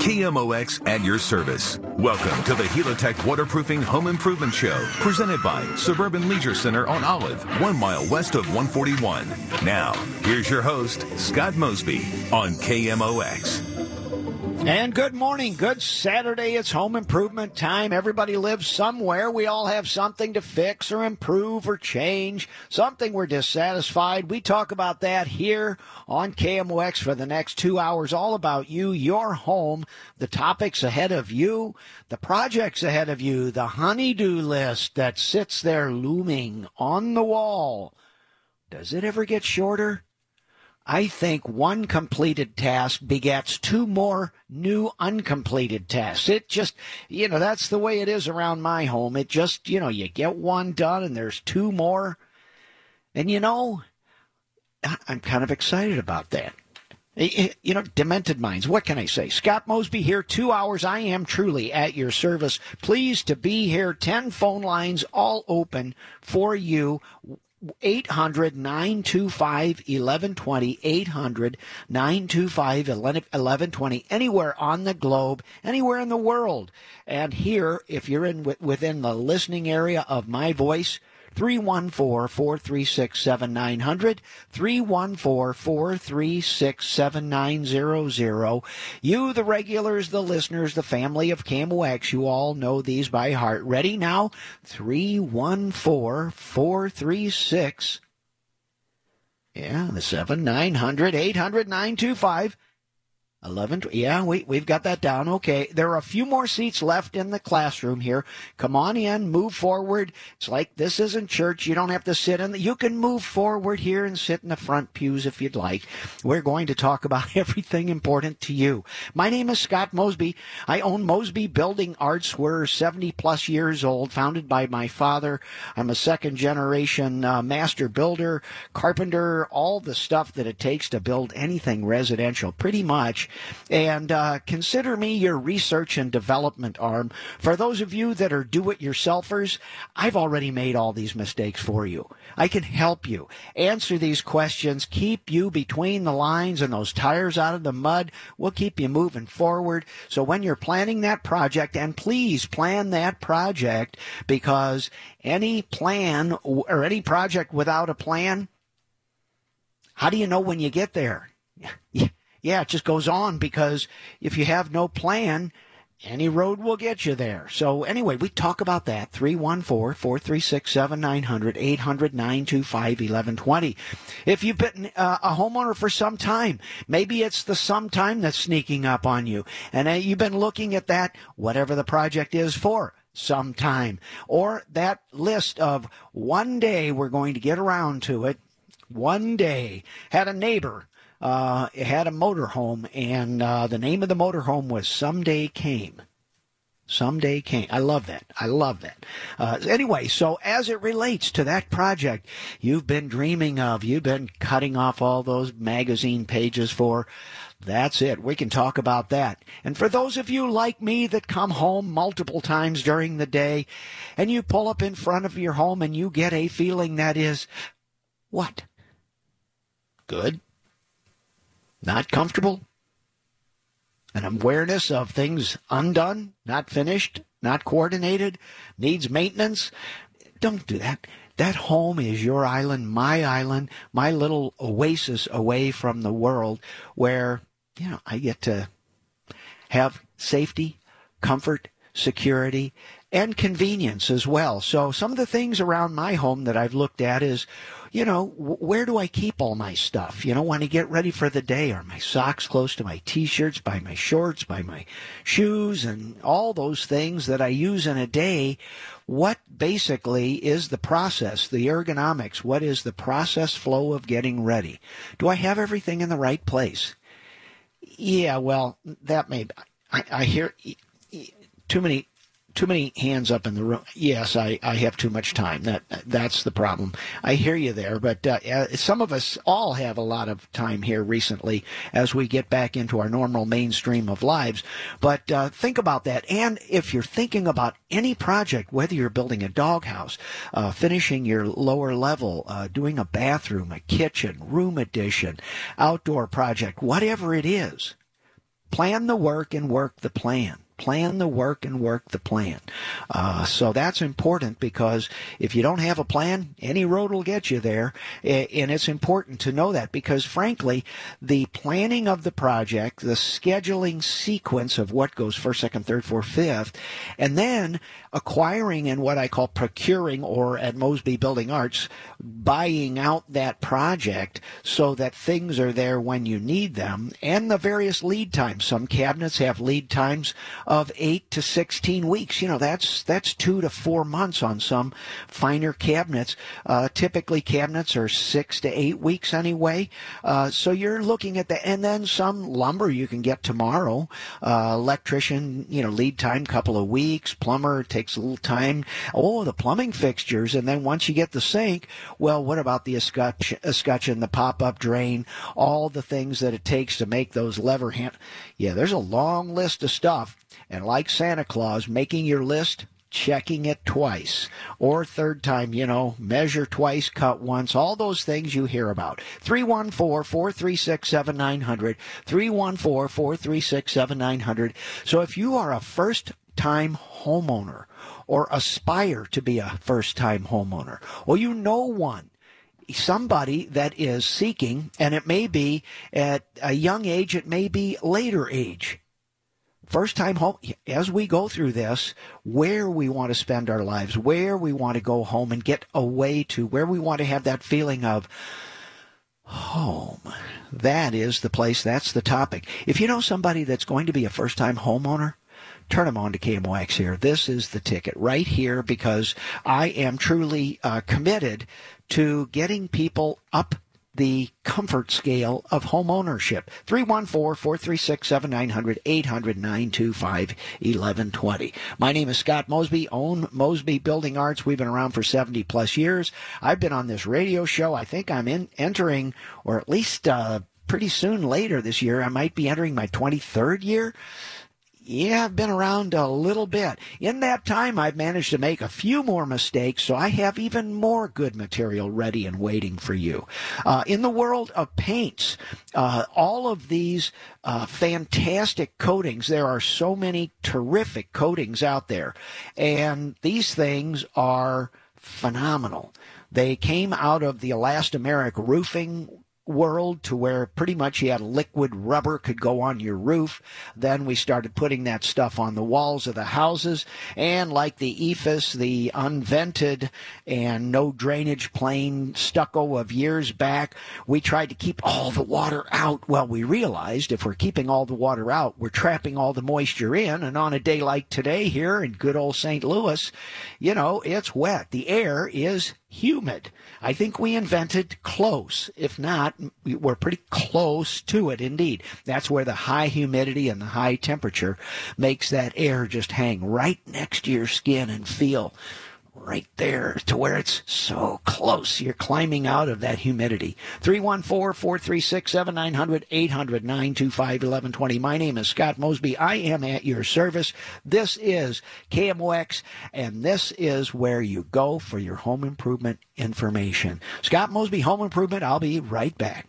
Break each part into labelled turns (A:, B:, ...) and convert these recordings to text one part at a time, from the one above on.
A: KMOX at your service. Welcome to the Helitech Waterproofing Home Improvement Show, presented by Suburban Leisure Center on Olive, one mile west of 141. Now, here's your host, Scott Mosby, on KMOX.
B: And good morning. Good Saturday. It's home improvement time. Everybody lives somewhere. We all have something to fix or improve or change, something we're dissatisfied. We talk about that here on KMOX for the next two hours, all about you, your home, the topics ahead of you, the projects ahead of you, the honeydew list that sits there looming on the wall. Does it ever get shorter? I think one completed task begets two more new uncompleted tasks. It just, you know, that's the way it is around my home. It just, you know, you get one done and there's two more. And, you know, I'm kind of excited about that. Eh, eh, you know, demented minds. What can I say? Scott Mosby here, two hours. I am truly at your service. Pleased to be here. Ten phone lines all open for you. 800 925 1120. 800 925 1120. Anywhere on the globe, anywhere in the world. And here, if you're in within the listening area of my voice, 314 436 7900. 314 436 7900. You, the regulars, the listeners, the family of KMOX, you all know these by heart. Ready now? 314 436 yeah, the 7 900 800 925. 11 yeah we, we've got that down okay. There are a few more seats left in the classroom here. Come on in move forward. It's like this isn't church you don't have to sit in the, you can move forward here and sit in the front pews if you'd like. We're going to talk about everything important to you. My name is scott mosby. I own mosby building arts. We're 70 plus years old founded by my father. I'm a second generation uh, master builder carpenter all the stuff that it takes to build anything residential pretty much and uh, consider me your research and development arm. For those of you that are do it yourselfers, I've already made all these mistakes for you. I can help you answer these questions, keep you between the lines and those tires out of the mud. We'll keep you moving forward. So when you're planning that project, and please plan that project because any plan or any project without a plan, how do you know when you get there? yeah, it just goes on because if you have no plan, any road will get you there. So anyway, we talk about that. 314-436-7900, 800-925-1120. If you've been uh, a homeowner for some time, maybe it's the sometime that's sneaking up on you. And uh, you've been looking at that, whatever the project is for some time. Or that list of one day we're going to get around to it. One day. Had a neighbor uh, it had a motorhome, and uh, the name of the motorhome was Someday Came. Someday came. I love that. I love that. Uh, anyway, so as it relates to that project you've been dreaming of, you've been cutting off all those magazine pages for, that's it. We can talk about that. And for those of you like me that come home multiple times during the day and you pull up in front of your home and you get a feeling that is, what? Good not comfortable, an awareness of things undone, not finished, not coordinated, needs maintenance, don't do that. That home is your island, my island, my little oasis away from the world where, you know, I get to have safety, comfort, security, and convenience as well. So some of the things around my home that I've looked at is you know, where do I keep all my stuff? You know, when I get ready for the day, are my socks close to my t-shirts, by my shorts, by my shoes, and all those things that I use in a day? What basically is the process, the ergonomics? What is the process flow of getting ready? Do I have everything in the right place? Yeah, well, that may, I, I hear too many too many hands up in the room. Yes, I, I have too much time. That that's the problem. I hear you there, but uh, uh, some of us all have a lot of time here recently as we get back into our normal mainstream of lives. But uh, think about that, and if you're thinking about any project, whether you're building a doghouse, uh, finishing your lower level, uh, doing a bathroom, a kitchen, room addition, outdoor project, whatever it is plan the work and work the plan plan the work and work the plan. Uh, so that's important because if you don't have a plan, any road will get you there. And it's important to know that because frankly, the planning of the project, the scheduling sequence of what goes first, second, third, fourth, fifth, and then acquiring and what I call procuring or at Mosby Building Arts, buying out that project so that things are there when you need them and the various lead times. Some cabinets have lead times of eight to 16 weeks. You know, that's, that's two to four months on some finer cabinets. Uh, typically cabinets are six to eight weeks anyway. Uh, so you're looking at the, and then some lumber you can get tomorrow. Uh, electrician, you know, lead time, couple of weeks. Plumber takes a little time. Oh, the plumbing fixtures. And then once you get the sink, well, what about the escutcheon, the pop-up drain, all the things that it takes to make those lever hand. Yeah, there's a long list of stuff. And like Santa Claus, making your list, checking it twice. Or third time, you know, measure twice, cut once, all those things you hear about. 314 436 7900. 314 436 7900. So if you are a first time homeowner or aspire to be a first time homeowner, or you know one, somebody that is seeking, and it may be at a young age, it may be later age first time home, as we go through this, where we want to spend our lives, where we want to go home and get away to, where we want to have that feeling of home. That is the place, that's the topic. If you know somebody that's going to be a first time homeowner, turn them on to KMOX here. This is the ticket right here because I am truly uh, committed to getting people up the comfort scale of home ownership. 314-436-7900, 800-925-1120. My name is Scott Mosby, own Mosby Building Arts. We've been around for 70 plus years. I've been on this radio show. I think I'm in entering, or at least, uh, pretty soon later this year, I might be entering my 23rd year yeah, I've been around a little bit. In that time, I've managed to make a few more mistakes, so I have even more good material ready and waiting for you. Uh, in the world of paints, uh, all of these uh, fantastic coatings, there are so many terrific coatings out there, and these things are phenomenal. They came out of the elastomeric roofing world to where pretty much you had liquid rubber could go on your roof. Then we started putting that stuff on the walls of the houses. And like the EIFS, the unvented and no drainage plane stucco of years back, we tried to keep all the water out. Well, we realized if we're keeping all the water out, we're trapping all the moisture in. And on a day like today here in good old St. Louis, you know, it's wet. The air is humid. I think we invented close. If not, we're pretty close to it indeed. That's where the high humidity and the high temperature makes that air just hang right next to your skin and feel right there to where it's so close. You're climbing out of that humidity. 314-436-7900, 800-925-1120. My name is Scott Mosby. I am at your service. This is KMOX, and this is where you go for your home improvement information. Scott Mosby, Home Improvement. I'll be right back.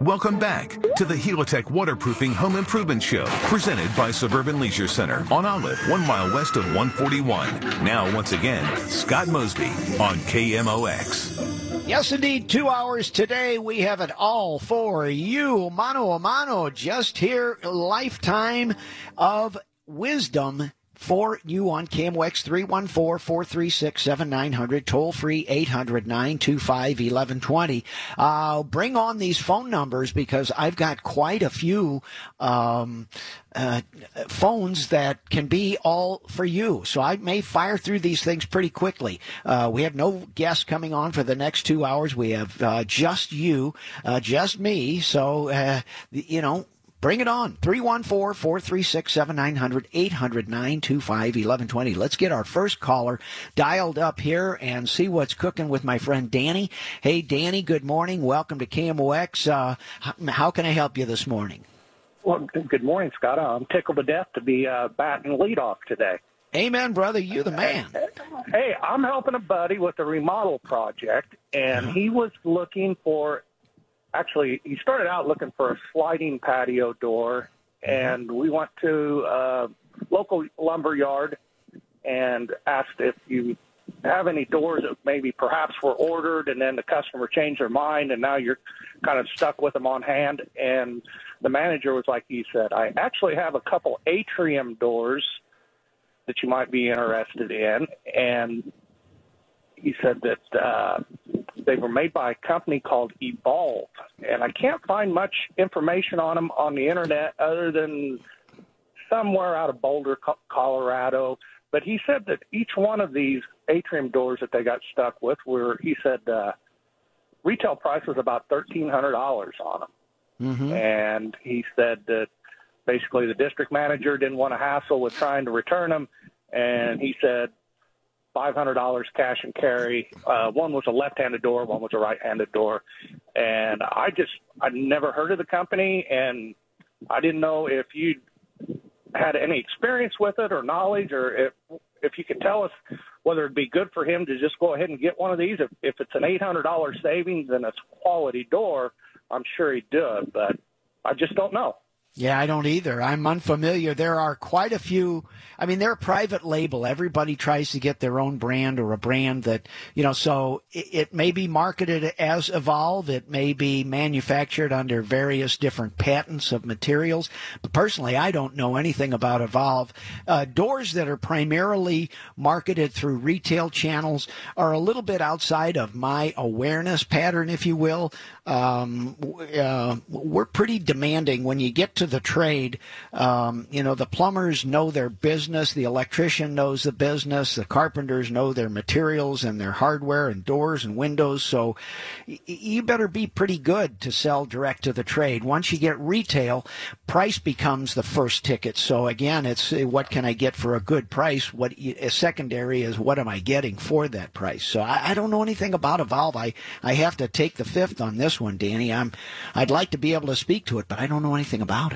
A: Welcome back to the Helitech Waterproofing Home Improvement Show, presented by Suburban Leisure Center on Olive, one mile west of 141. Now, once again, Scott Mosby on KMOX.
B: Yes, indeed. Two hours today. We have it all for you. Mano a mano, just here. Lifetime of wisdom for you on KMOX 314 436 7900, toll free 800 925 1120. Uh, bring on these phone numbers because I've got quite a few um, uh, phones that can be all for you. So I may fire through these things pretty quickly. Uh, we have no guests coming on for the next two hours. We have uh, just you, uh, just me. So, uh, you know, Bring it on. 314 436 7900 800 925 1120. Let's get our first caller dialed up here and see what's cooking with my friend Danny. Hey, Danny, good morning. Welcome to KMOX. Uh, how can I help you this morning?
C: Well, good morning, Scott. I'm tickled to death to be uh, batting leadoff today.
B: Amen, brother. You're the man.
C: Hey, I'm helping a buddy with a remodel project, and uh-huh. he was looking for actually he started out looking for a sliding patio door mm-hmm. and we went to a local lumber yard and asked if you have any doors that maybe perhaps were ordered and then the customer changed their mind and now you're kind of stuck with them on hand. And the manager was like you said, I actually have a couple atrium doors that you might be interested in. And he said that uh, they were made by a company called Evolve. And I can't find much information on them on the internet other than somewhere out of Boulder, Colorado. But he said that each one of these atrium doors that they got stuck with were, he said, uh, retail price was about thirteen hundred dollars on them. Mm-hmm. And he said that basically the district manager didn't want to hassle with trying to return them, and he said five hundred dollars cash and carry. Uh, one was a left-handed door, one was a right-handed door, and I just I never heard of the company, and I didn't know if you had any experience with it or knowledge, or if if you could tell us whether it'd be good for him to just go ahead and get one of these. If if it's an eight hundred dollar savings and it's quality door, I'm sure he'd do it, but I just don't know.
B: Yeah, I don't either. I'm unfamiliar. There are quite a few. I mean, they're a private label. Everybody tries to get their own brand or a brand that, you know, so it, it, may be marketed as Evolve. It may be manufactured under various different patents of materials. But personally, I don't know anything about Evolve. Uh, doors that are primarily marketed through retail channels are a little bit outside of my awareness pattern, if you will. Um, uh, we're pretty demanding when you get to the trade. Um, you know, the plumbers know their business, the electrician knows the business, the carpenters know their materials and their hardware and doors and windows. So y- you better be pretty good to sell direct to the trade. Once you get retail, price becomes the first ticket. So again, it's uh, what can I get for a good price? What a secondary is what am I getting for that price? So I, I don't know anything about Evolve. I, I have to take the fifth on this one, Danny. I'm I'd like to be able to speak to it, but I don't know anything about it.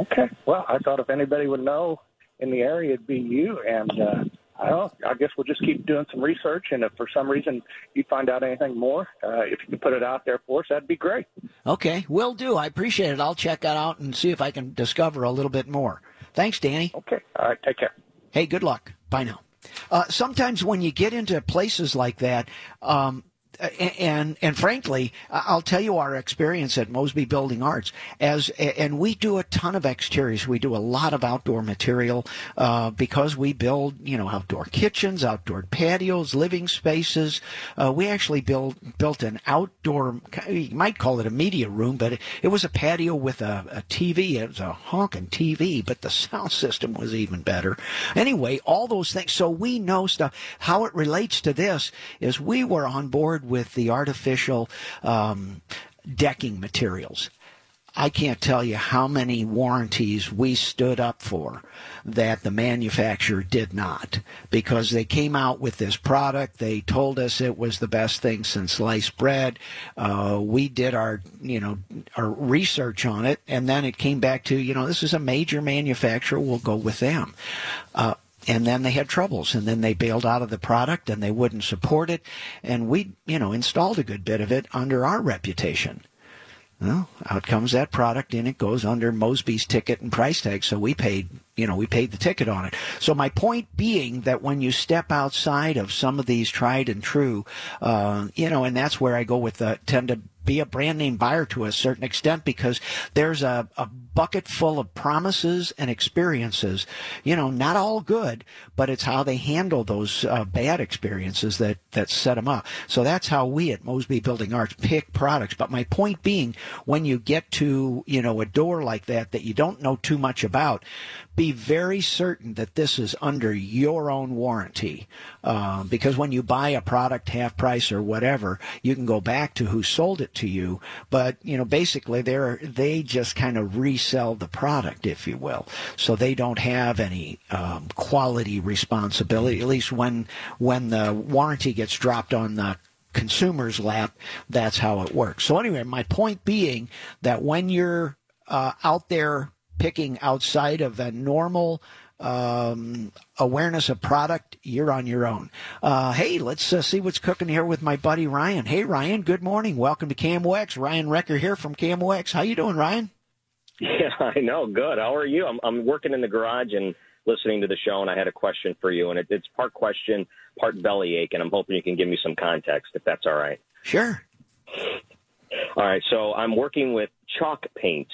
C: Okay. Well, I thought if anybody would know in the area, it'd be you. And uh, I don't. I guess we'll just keep doing some research. And if for some reason you find out anything more, uh, if you can put it out there for us, that'd be great.
B: Okay. Will do. I appreciate it. I'll check that out and see if I can discover a little bit more. Thanks, Danny.
C: Okay. All right. Take care.
B: Hey, good luck. Bye now. Uh, sometimes when you get into places like that, um, and and frankly, I'll tell you our experience at Mosby Building Arts as and we do a ton of exteriors. We do a lot of outdoor material uh, because we build you know outdoor kitchens, outdoor patios, living spaces. Uh, we actually built built an outdoor you might call it a media room, but it, it was a patio with a, a TV. It was a honking TV, but the sound system was even better. Anyway, all those things. So we know stuff. How it relates to this is we were on board with the artificial um, decking materials. I can't tell you how many warranties we stood up for that the manufacturer did not because they came out with this product. They told us it was the best thing since sliced bread. Uh, we did our, you know, our research on it and then it came back to, you know, this is a major manufacturer. We'll go with them. Uh, and then they had troubles and then they bailed out of the product and they wouldn't support it. And we you know installed a good bit of it under our reputation. Well out comes that product and it goes under mosby's ticket and price tag so we paid you know we paid the ticket on it. So my point being that when you step outside of some of these tried and true uh, you know and that's where i go with the tend to be a brand name buyer to a certain extent because there's a, a bucket full of promises and experiences. You know, not all good, but it's how they handle those uh, bad experiences that, that set them up. So that's how we at Mosby Building Arts pick products. But my point being, when you get to, you know, a door like that that you don't know too much about, be very certain that this is under your own warranty. Uh, because when you buy a product half price or whatever, you can go back to who sold it to you. But, you know, basically they're, they just kind of resell the product, if you will. So they don't have any um, quality responsibility, at least when, when the warranty gets dropped on the consumer's lap, that's how it works. So anyway, my point being that when you're uh, out there picking outside of a normal um, awareness of product, you're on your own. Uh, hey, let's uh, see what's cooking here with my buddy Ryan. Hey, Ryan, good morning. Welcome to KMOX. Ryan Wrecker here from KMOX. How you doing, Ryan?
D: Yeah, I know. Good. How are you? I'm, I'm working in the garage and listening to the show, and I had a question for you, and it, it's part question, part bellyache, and I'm hoping you can give me some context, if that's all right.
B: Sure.
D: All right. So I'm working with chalk paint.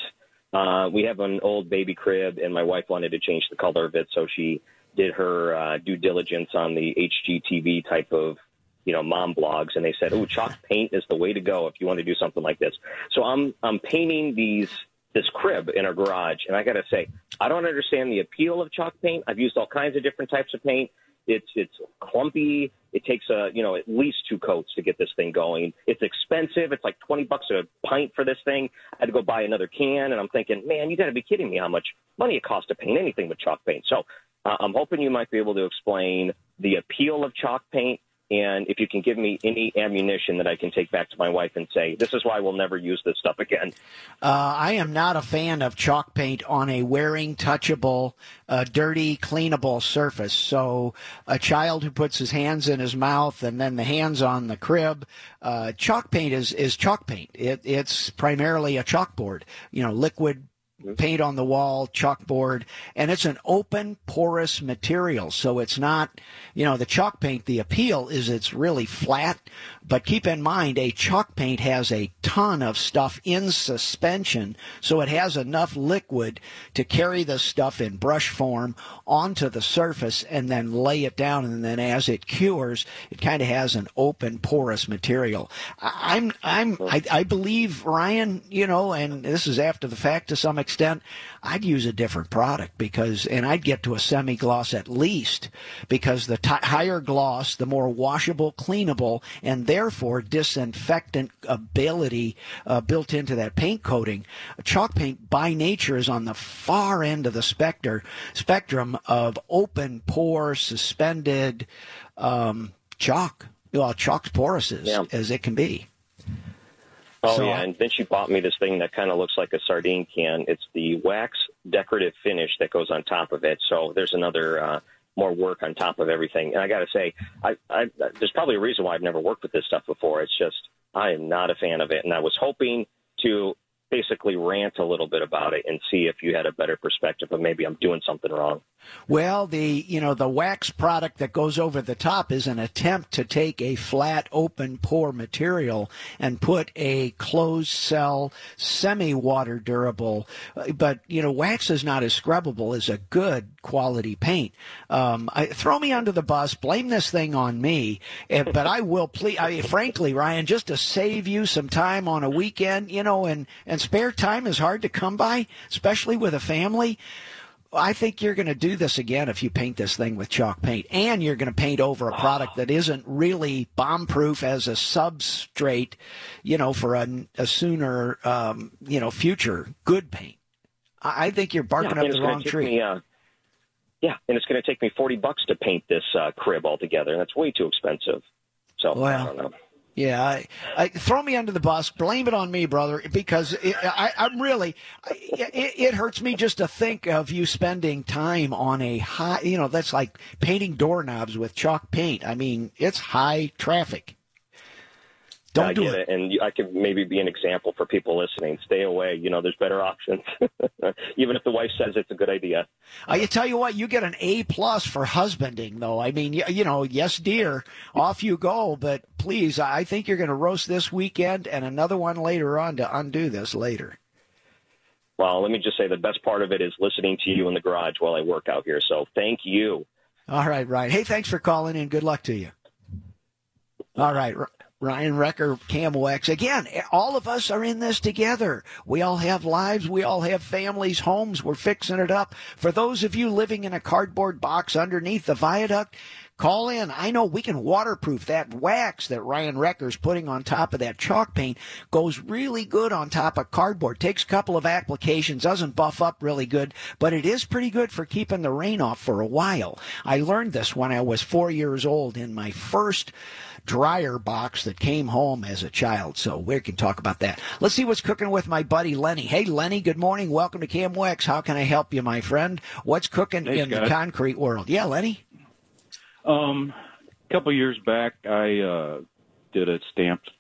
D: Uh, we have an old baby crib, and my wife wanted to change the color of it, so she did her uh, due diligence on the HGTV type of you know, mom blogs, and they said, "Oh, chalk paint is the way to go if you want to do something like this." So I'm I'm painting these this crib in our garage, and I got to say, I don't understand the appeal of chalk paint. I've used all kinds of different types of paint. It's it's clumpy. It takes a you know at least two coats to get this thing going. It's expensive. It's like twenty bucks a pint for this thing. I had to go buy another can, and I'm thinking, man, you got to be kidding me! How much money it costs to paint anything with chalk paint? So uh, I'm hoping you might be able to explain the appeal of chalk paint and if you can give me any ammunition that I can take back to my wife and say, this is why we'll never use this stuff again.
B: Uh, I am not a fan of chalk paint on a wearing, touchable, uh, dirty, cleanable surface. So a child who puts his hands in his mouth and then the hands on the crib, uh, chalk paint is, is chalk paint. It, it's primarily a chalkboard, you know, liquid Mm-hmm. paint on the wall, chalkboard, and it's an open, porous material. So it's not, you know, the chalk paint, the appeal is it's really flat. But keep in mind, a chalk paint has a ton of stuff in suspension, so it has enough liquid to carry the stuff in brush form onto the surface and then lay it down. And then as it cures, it kind of has an open, porous material. I'm, I'm, I, I believe Ryan, you know, and this is after the fact to some extent extent, I'd use a different product because, and I'd get to a semi gloss at least because the t- higher gloss, the more washable, cleanable, and therefore disinfectant ability uh, built into that paint coating. Chalk paint by nature is on the far end of the specter, spectrum of open pore, suspended um, chalk. Well, chalk's porous as, yeah. as it can be.
D: Oh so, yeah, and then she bought me this thing that kind of looks like a sardine can. It's the wax decorative finish that goes on top of it. So there's another uh, more work on top of everything. And I got to say, I, I, there's probably a reason why I've never worked with this stuff before. It's just I am not a fan of it, and I was hoping to basically rant a little bit about it and see if you had a better perspective of maybe I'm doing something wrong.
B: Well, the you know the wax product that goes over the top is an attempt to take a flat open pore material and put a closed cell semi water durable but you know wax is not as scrubbable as a good quality paint. Um, I, throw me under the bus, blame this thing on me, eh, but I will please I, frankly Ryan just to save you some time on a weekend, you know, and and spare time is hard to come by, especially with a family. I think you're going to do this again if you paint this thing with chalk paint, and you're going to paint over a product that isn't really bomb-proof as a substrate, you know, for a, a sooner, um, you know, future good paint. I think you're barking yeah, up the wrong tree.
D: Me, uh, yeah, and it's going to take me forty bucks to paint this uh, crib altogether, and that's way too expensive. So well, I don't know.
B: Yeah, I, I, throw me under the bus. Blame it on me, brother, because it, I, am really. It, it, hurts me just to think of you spending time on a high. You know, that's like painting doorknobs with chalk paint. I mean, it's high traffic. Don't
D: I
B: do
D: get
B: it.
D: it. And I could maybe be an example for people listening. Stay away. You know, there's better options. Even if the wife says it's a good idea.
B: I tell you what, you get an A plus for husbanding, though. I mean, you, know, yes, dear, off you go. But please, I think you're going to roast this weekend and another one later on to undo this later.
D: Well, let me just say the best part of it is listening to you in the garage while I work out here. So thank you.
B: All right, Ryan. Hey, thanks for calling in. Good luck to you. All right. Ryan Wrecker, KMOX. Again, all of us are in this together. We all have lives. We all have families, homes. We're fixing it up. For those of you living in a cardboard box underneath the viaduct, Call in. I know we can waterproof that wax that Ryan Wrecker's putting on top of that chalk paint goes really good on top of cardboard. Takes a couple of applications, doesn't buff up really good, but it is pretty good for keeping the rain off for a while. I learned this when I was four years old in my first dryer box that came home as a child. So we can talk about that. Let's see what's cooking with my buddy Lenny. Hey Lenny, good morning. Welcome to KMOX. How can I help you, my friend? What's cooking in the concrete world? Yeah, Lenny.
E: Um, a couple years back, I uh, did a stamped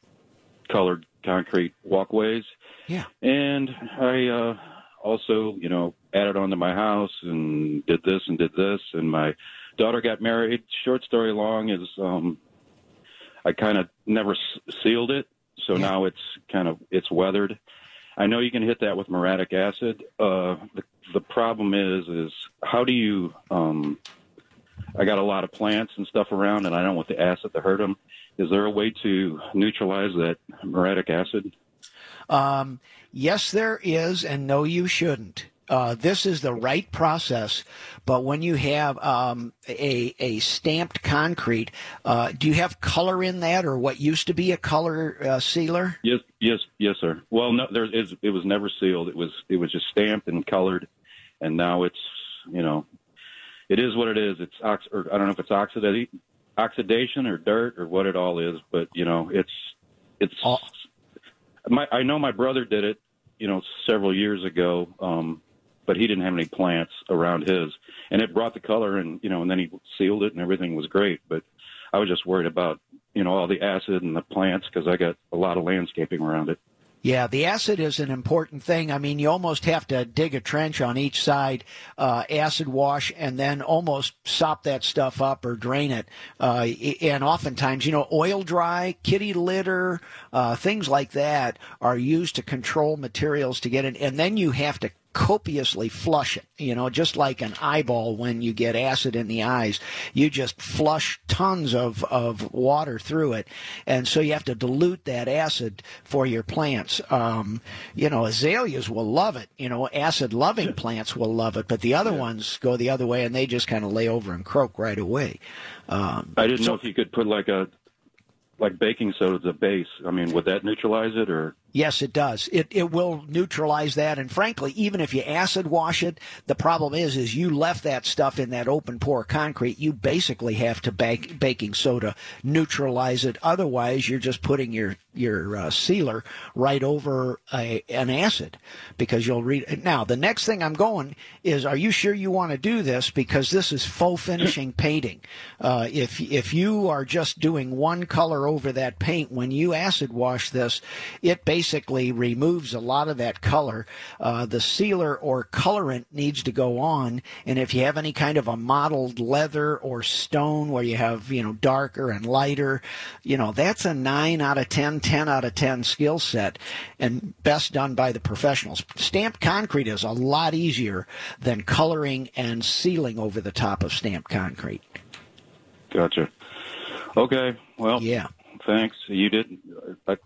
E: colored concrete walkways.
B: Yeah.
E: And I uh, also, you know, added on to my house and did this and did this. And my daughter got married. Short story long is um, I kind of never s- sealed it, so
B: Yeah.
E: now it's kind of it's weathered. I know you can hit that with muriatic acid. Uh, the, the problem is, is how do you? Um, I got a lot of plants and stuff around, and I don't want the acid to hurt them. Is there a way to neutralize that muriatic acid?
B: Um, yes, there is, and no, you shouldn't. Uh, this is the right process, but when you have um, a a stamped concrete, uh, do you have color in that, or what used to be a color uh, sealer?
E: Yes, yes, yes, sir. Well, no, there is. It was never sealed. It was it was just stamped and colored, and now it's you know, it is what it is. It's ox. Or I don't know if it's oxida- oxidation or dirt or what it all is, but you know, it's it's.
B: Oh.
E: My I know my brother did it, you know, several years ago. Um, but he didn't have any plants around his, and it brought the color, and you know, and then he sealed it, and everything was great. But I was just worried about you know all the acid and the plants because I got a lot of landscaping around it.
B: Yeah, the acid is an important thing. I mean, you almost have to dig a trench on each side, uh, acid wash, and then almost sop that stuff up or drain it. Uh, and oftentimes, you know, oil dry, kitty litter, uh, things like that are used to control materials to get it. And then you have to copiously flush it, you know, just like an eyeball when you get acid in the eyes. You just flush tons of, of water through it. And so you have to dilute that acid for your plants. Um, you know, azaleas will love it. You know, acid loving plants will love it, but the other ones go the other way and they just kind of lay over and croak right away. Um,
E: I didn't know if you could put like a like baking soda as a base. I mean, would that neutralize it or?
B: Yes, it does. It it will neutralize that, and frankly, even if you acid wash it, the problem is is you left that stuff in that open pore concrete. You basically have to bake baking soda neutralize it. Otherwise, you're just putting your your uh, sealer right over a, an acid because you'll read. Now, the next thing I'm going is, are you sure you want to do this? Because this is faux finishing painting. Uh, if if you are just doing one color over that paint, when you acid wash this, it basically removes a lot of that color. Uh, the sealer or colorant needs to go on, and if you have any kind of a mottled leather or stone where you have you know darker and lighter, you know that's a nine out of 10, 10 out of ten skill set, and best done by the professionals. Stamped concrete is a lot easier than coloring and sealing over the top of stamped concrete.
E: Gotcha. Okay. Well,
B: Yeah.
E: thanks. You did. I,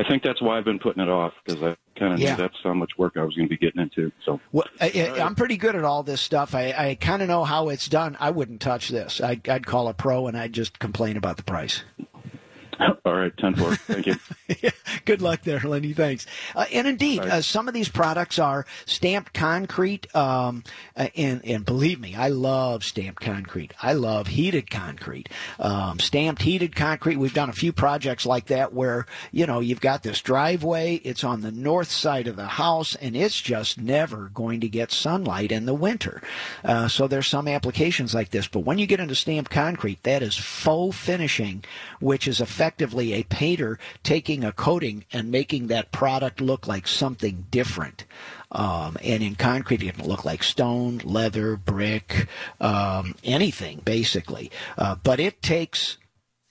E: I think that's why I've been putting it off because I kind of
B: Yeah.
E: knew that's how much work I was going to be getting into. So,
B: Well, I, I- I'm pretty good at all this stuff. I, I kind of know how it's done. I wouldn't touch this. I'd, I'd call a pro and I'd just complain about the price.
E: all right, ten four. Thank you.
B: Good luck there, Lenny. Thanks. Uh, and indeed, uh, some of these products are stamped concrete. Um, uh, and, and believe me, I love stamped concrete. I love heated concrete. Um, stamped heated concrete. We've done a few projects like that where, you know, you've got this driveway. It's on the north side of the house and it's just never going to get sunlight in the winter. Uh, so there's some applications like this. But when you get into stamped concrete, that is faux finishing, which is effectively a painter taking a coating and making that product look like something different. Um, and in concrete, it can look like stone, leather, brick, um, anything basically. Uh, but it takes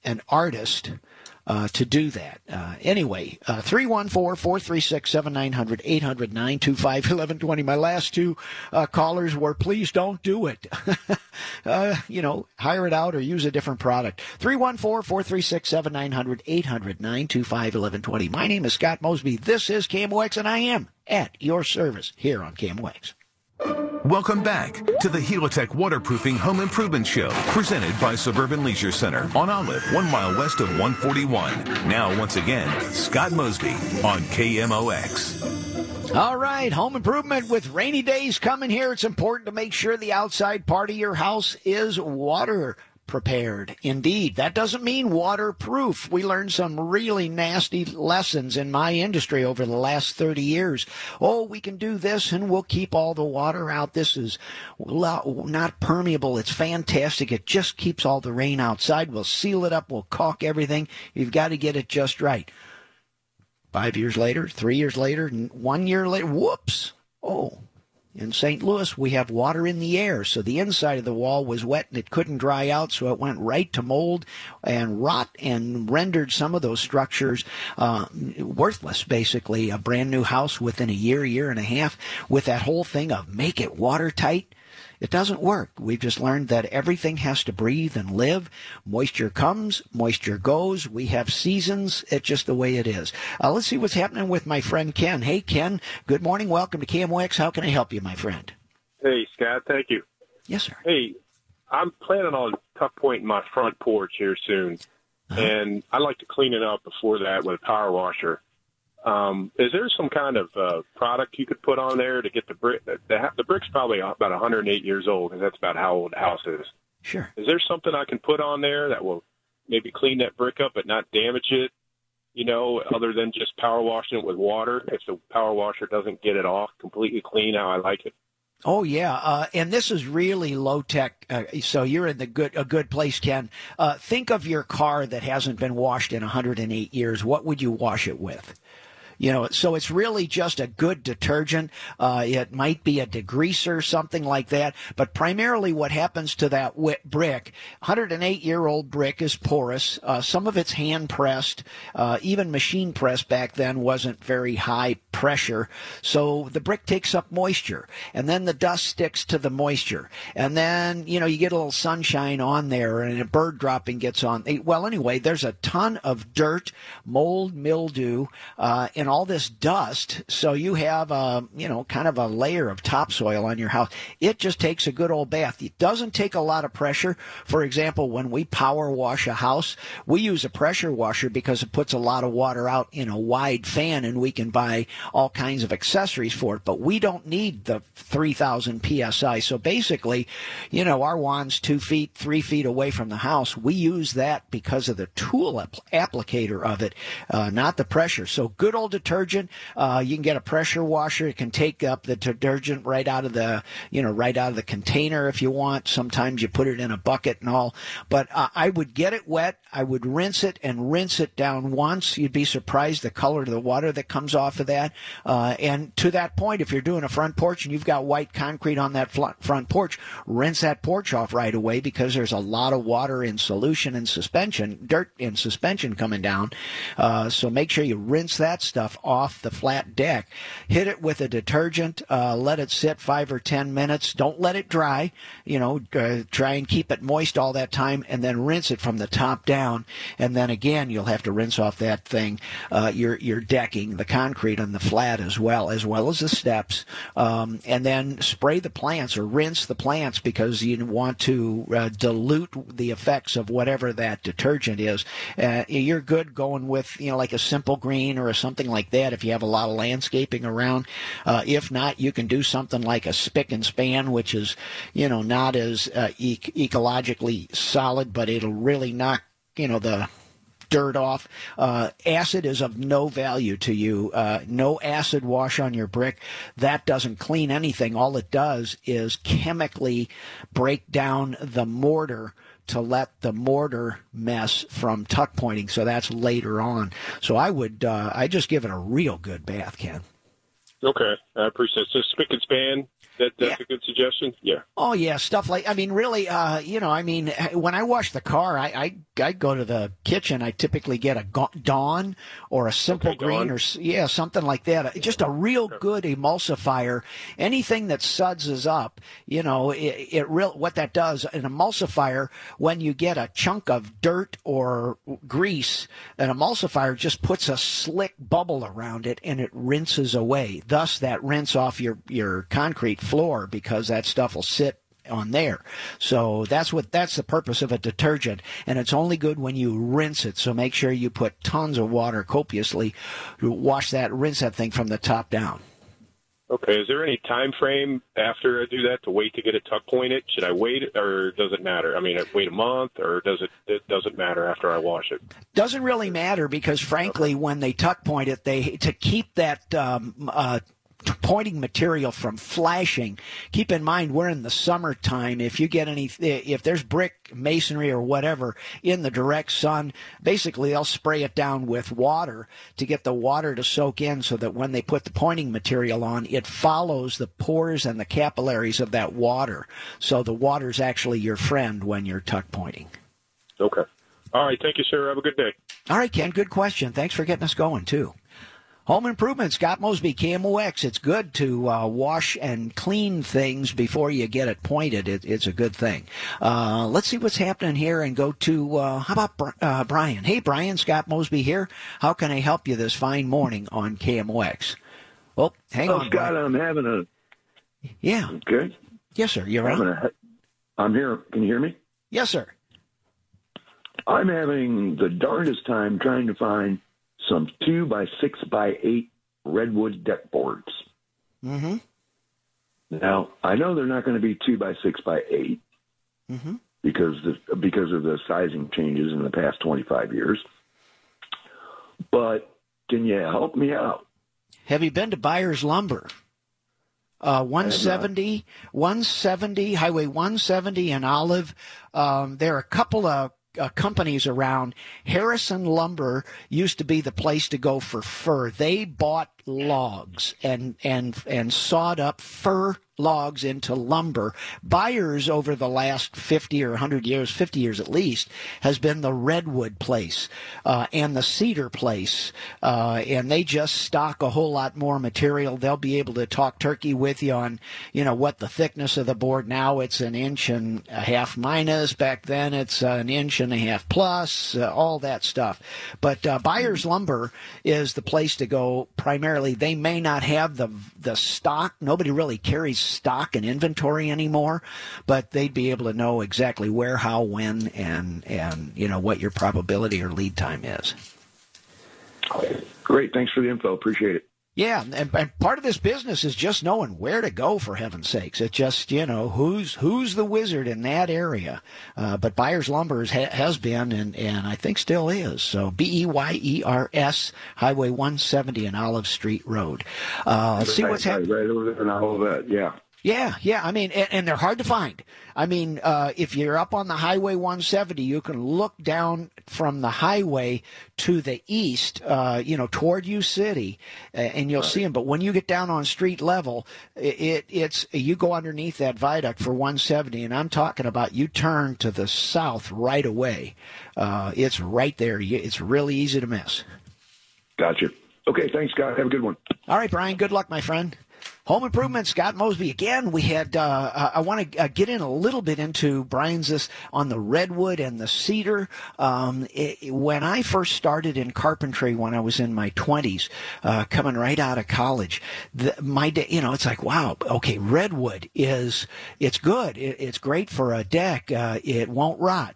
B: an artist uh, to do that. Uh, anyway, 314 436 7900 800 925 1120. My last two uh, callers were please don't do it. uh, you know, hire it out or use a different product. 314 436 7900 800 925 1120. My name is Scott Mosby. This is KMOX, and I am at your service here on KMOX.
A: Welcome back to the Helitech Waterproofing Home Improvement Show, presented by Suburban Leisure Center on Olive, one mile west of 141. Now, once again, Scott Mosby on KMOX.
B: All right, home improvement with rainy days coming here. It's important to make sure the outside part of your house is water prepared. Indeed, that doesn't mean waterproof. We learned some really nasty lessons in my industry over the last 30 years. Oh, we can do this and we'll keep all the water out. This is not permeable. It's fantastic. It just keeps all the rain outside. We'll seal it up. We'll caulk everything. You've got to get it just right. Five years later, three years later, one year later, whoops, Oh, in St. Louis, we have water in the air, so the inside of the wall was wet and it couldn't dry out, so it went right to mold and rot and rendered some of those structures uh, worthless, basically. A brand new house within a year, year and a half, with that whole thing of make it watertight. It doesn't work. We've just learned that everything has to breathe and live. Moisture comes, moisture goes. We have seasons. It's just the way it is. Uh, let's see what's happening with my friend Ken. Hey, Ken. Good morning. Welcome to KMOX. How can I help you, my friend?
F: Hey, Scott. Thank you.
B: Yes, sir.
F: Hey, I'm planning on tuck pointing my front porch here soon, uh-huh. and I'd like to clean it up before that with a power washer. Um, is there some kind of uh, product you could put on there to get the brick? The, the brick's probably about 108 years old, because that's about how old the house is.
B: Sure.
F: Is there something I can put on there that will maybe clean that brick up but not damage it? You know, other than just power washing it with water, if the power washer doesn't get it off completely clean how I like it.
B: Oh yeah, uh, and this is really low tech. Uh, so you're in the good a good place, Ken. Uh, think of your car that hasn't been washed in 108 years. What would you wash it with? You know, so it's really just a good detergent. Uh, it might be a degreaser, something like that. But primarily, what happens to that brick, 108 year old brick is porous. Uh, some of it's hand pressed. Uh, even machine pressed back then wasn't very high pressure. So the brick takes up moisture, and then the dust sticks to the moisture, and then you know you get a little sunshine on there, and a bird dropping gets on. Well, anyway, there's a ton of dirt, mold, mildew, uh, and all this dust, so you have a you know kind of a layer of topsoil on your house. It just takes a good old bath. It doesn't take a lot of pressure. For example, when we power wash a house, we use a pressure washer because it puts a lot of water out in a wide fan, and we can buy all kinds of accessories for it. But we don't need the 3,000 psi. So basically, you know, our wand's two feet, three feet away from the house. We use that because of the tool applicator of it, uh, not the pressure. So good old detergent. Uh, you can get a pressure washer. It can take up the detergent right out of the, you know, right out of the container if you want. Sometimes you put it in a bucket and all. But uh, I would get it wet. I would rinse it and rinse it down once. You'd be surprised the color of the water that comes off of that. Uh, and to that point, if you're doing a front porch and you've got white concrete on that front porch, rinse that porch off right away because there's a lot of water in solution and suspension, dirt in suspension coming down. Uh, so make sure you rinse that stuff off the flat deck. Hit it with a detergent. Uh, let it sit five or ten minutes. Don't let it dry. You know, uh, try and keep it moist all that time, and then rinse it from the top down. And then again, you'll have to rinse off that thing. Uh, your your decking, the concrete on the flat as well, as well as the steps. Um, and then spray the plants or rinse the plants because you want to uh, dilute the effects of whatever that detergent is. Uh, you're good going with you know like a simple green or something like that if you have a lot of landscaping around. Uh, if not, you can do something like a spick and span, which is you know not as uh, ecologically solid, but it'll really knock you know the dirt off. Uh, acid is of no value to you. Uh, no acid wash on your brick. That doesn't clean anything. All it does is chemically break down the mortar to let the mortar mess from tuck pointing. So that's later on. So I would, uh, I just give it a real good bath, Ken.
F: Okay, I appreciate it. So spick and span, that, that's yeah. a good suggestion. Yeah.
B: Oh yeah, stuff like I mean, really, uh, you know, I mean, when I wash the car, I, I I go to the kitchen. I typically get a Dawn or a Simple okay, Green Dawn. or yeah, something like that. Just a real good emulsifier. Anything that suds is up, you know, it, it real what that does. An emulsifier, when you get a chunk of dirt or grease, an emulsifier just puts a slick bubble around it and it rinses away. Thus, that rinse off your your concrete floor because that stuff will sit on there. So that's what that's the purpose of a detergent, and it's only good when you rinse it. So make sure you put tons of water copiously, to wash that, rinse that thing from the top down.
F: Okay. Is there any time frame after I do that to wait to get it tuck pointed? Should I wait, or does it matter? I mean, wait a month, or does it? It doesn't matter after I wash it.
B: Doesn't really matter because, frankly, okay. when they tuck point it, they to keep that um, uh, pointing material from flashing. Keep in mind we're in the summertime. If you get any, if there's brick masonry or whatever in the direct sun, basically they'll spray it down with water to get the water to soak in, so that when they put the pointing material on, it follows the pores and the capillaries of that water. So the water's actually your friend when you're tuck pointing.
F: Okay. All right. Thank you, sir. Have a good day.
B: All right, Ken. Good question. Thanks for getting us going too. Home Improvement, Scott Mosby, KMOX. It's good to uh, wash and clean things before you get it pointed. It, it's a good thing. Uh, let's see what's happening here and go to, uh, how about uh, Brian? Hey, Brian, Scott Mosby here. How can I help you this fine morning on KMOX? Oh, hang
G: oh,
B: on.
G: Scott,
B: Brian.
G: I'm having a.
B: Yeah.
G: Okay.
B: Yes, sir. You're
G: right.
B: I'm,
G: a, I'm here. Can you hear me?
B: Yes, sir.
G: I'm having the darndest time trying to find some two by six by eight redwood deck boards.
B: Mm-hmm.
G: Now I know they're not going to be two by six by 8
B: Mm-hmm.
G: because the, because of the sizing changes in the past 25 years. But can you help me out?
B: Have you been to Beyers Lumber? Uh, 170, 170, Highway 170 in Olive. Um, there are a couple of uh, companies around. Harrison Lumber used to be the place to go for fir. They bought logs and and and sawed up fir logs into lumber. Beyers over the last 50 or 100 years, 50 years at least, has been the redwood place uh, and the cedar place. Uh, and they just stock a whole lot more material. They'll be able to talk turkey with you on, you know, what the thickness of the board. Now it's an inch and a half minus. Back then it's an inch and a half plus, uh, all that stuff. But uh, Beyers Lumber is the place to go primarily. They may not have the, the stock. Nobody really carries stock and inventory anymore, but they'd be able to know exactly where, how, when, and and you know what your probability or lead time is.
G: Great. Thanks for the info. Appreciate it.
B: Yeah, and, and part of this business is just knowing where to go. For heaven's sakes, it just you know who's who's the wizard in that area. Uh, but Beyers Lumber ha- has been and and I think still is. So B E Y E R S Highway 170 and Olive Street Road. Uh, let's see what's
G: right,
B: happening.
G: right over there and all of that. Yeah.
B: Yeah, yeah. I mean, and, and they're hard to find. I mean, uh, if you're up on the Highway 170, you can look down from the highway to the east, uh, you know, toward U City, uh, and you'll see them. But when you get down on street level, it, it it's you go underneath that viaduct for 170, and I'm talking about you turn to the south right away. Uh, it's right there. It's really easy to miss.
G: Gotcha. Okay. Thanks, Scott. Have a good one.
B: All right, Brian. Good luck, my friend. Home improvement, Scott Mosby. Again, we had. Uh, I want to uh, get in a little bit into Brian's this on the redwood and the cedar. Um, it, when I first started in carpentry, when I was in my twenties, uh, coming right out of college, the, my day, you know, it's like wow. Okay, redwood is it's good. It, it's great for a deck. Uh, it won't rot.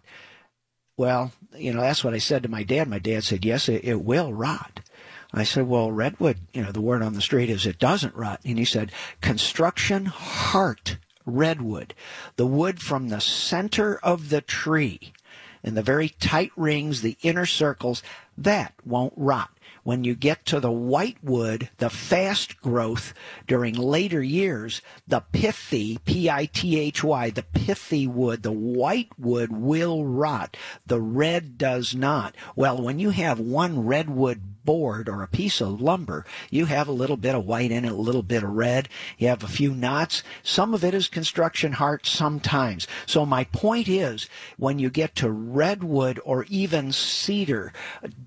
B: Well, you know, that's what I said to my dad. My dad said, yes, it, it will rot. I said, well, redwood, you know, the word on the street is it doesn't rot. And he said, construction heart redwood, the wood from the center of the tree in the very tight rings, the inner circles, that won't rot. When you get to the white wood, the fast growth during later years, the pithy, P-I-T-H-Y, the pithy wood, the white wood will rot. The red does not. Well, when you have one redwood board or a piece of lumber, you have a little bit of white in it, a little bit of red. You have a few knots. Some of it is construction heart sometimes. So my point is, when you get to redwood or even cedar,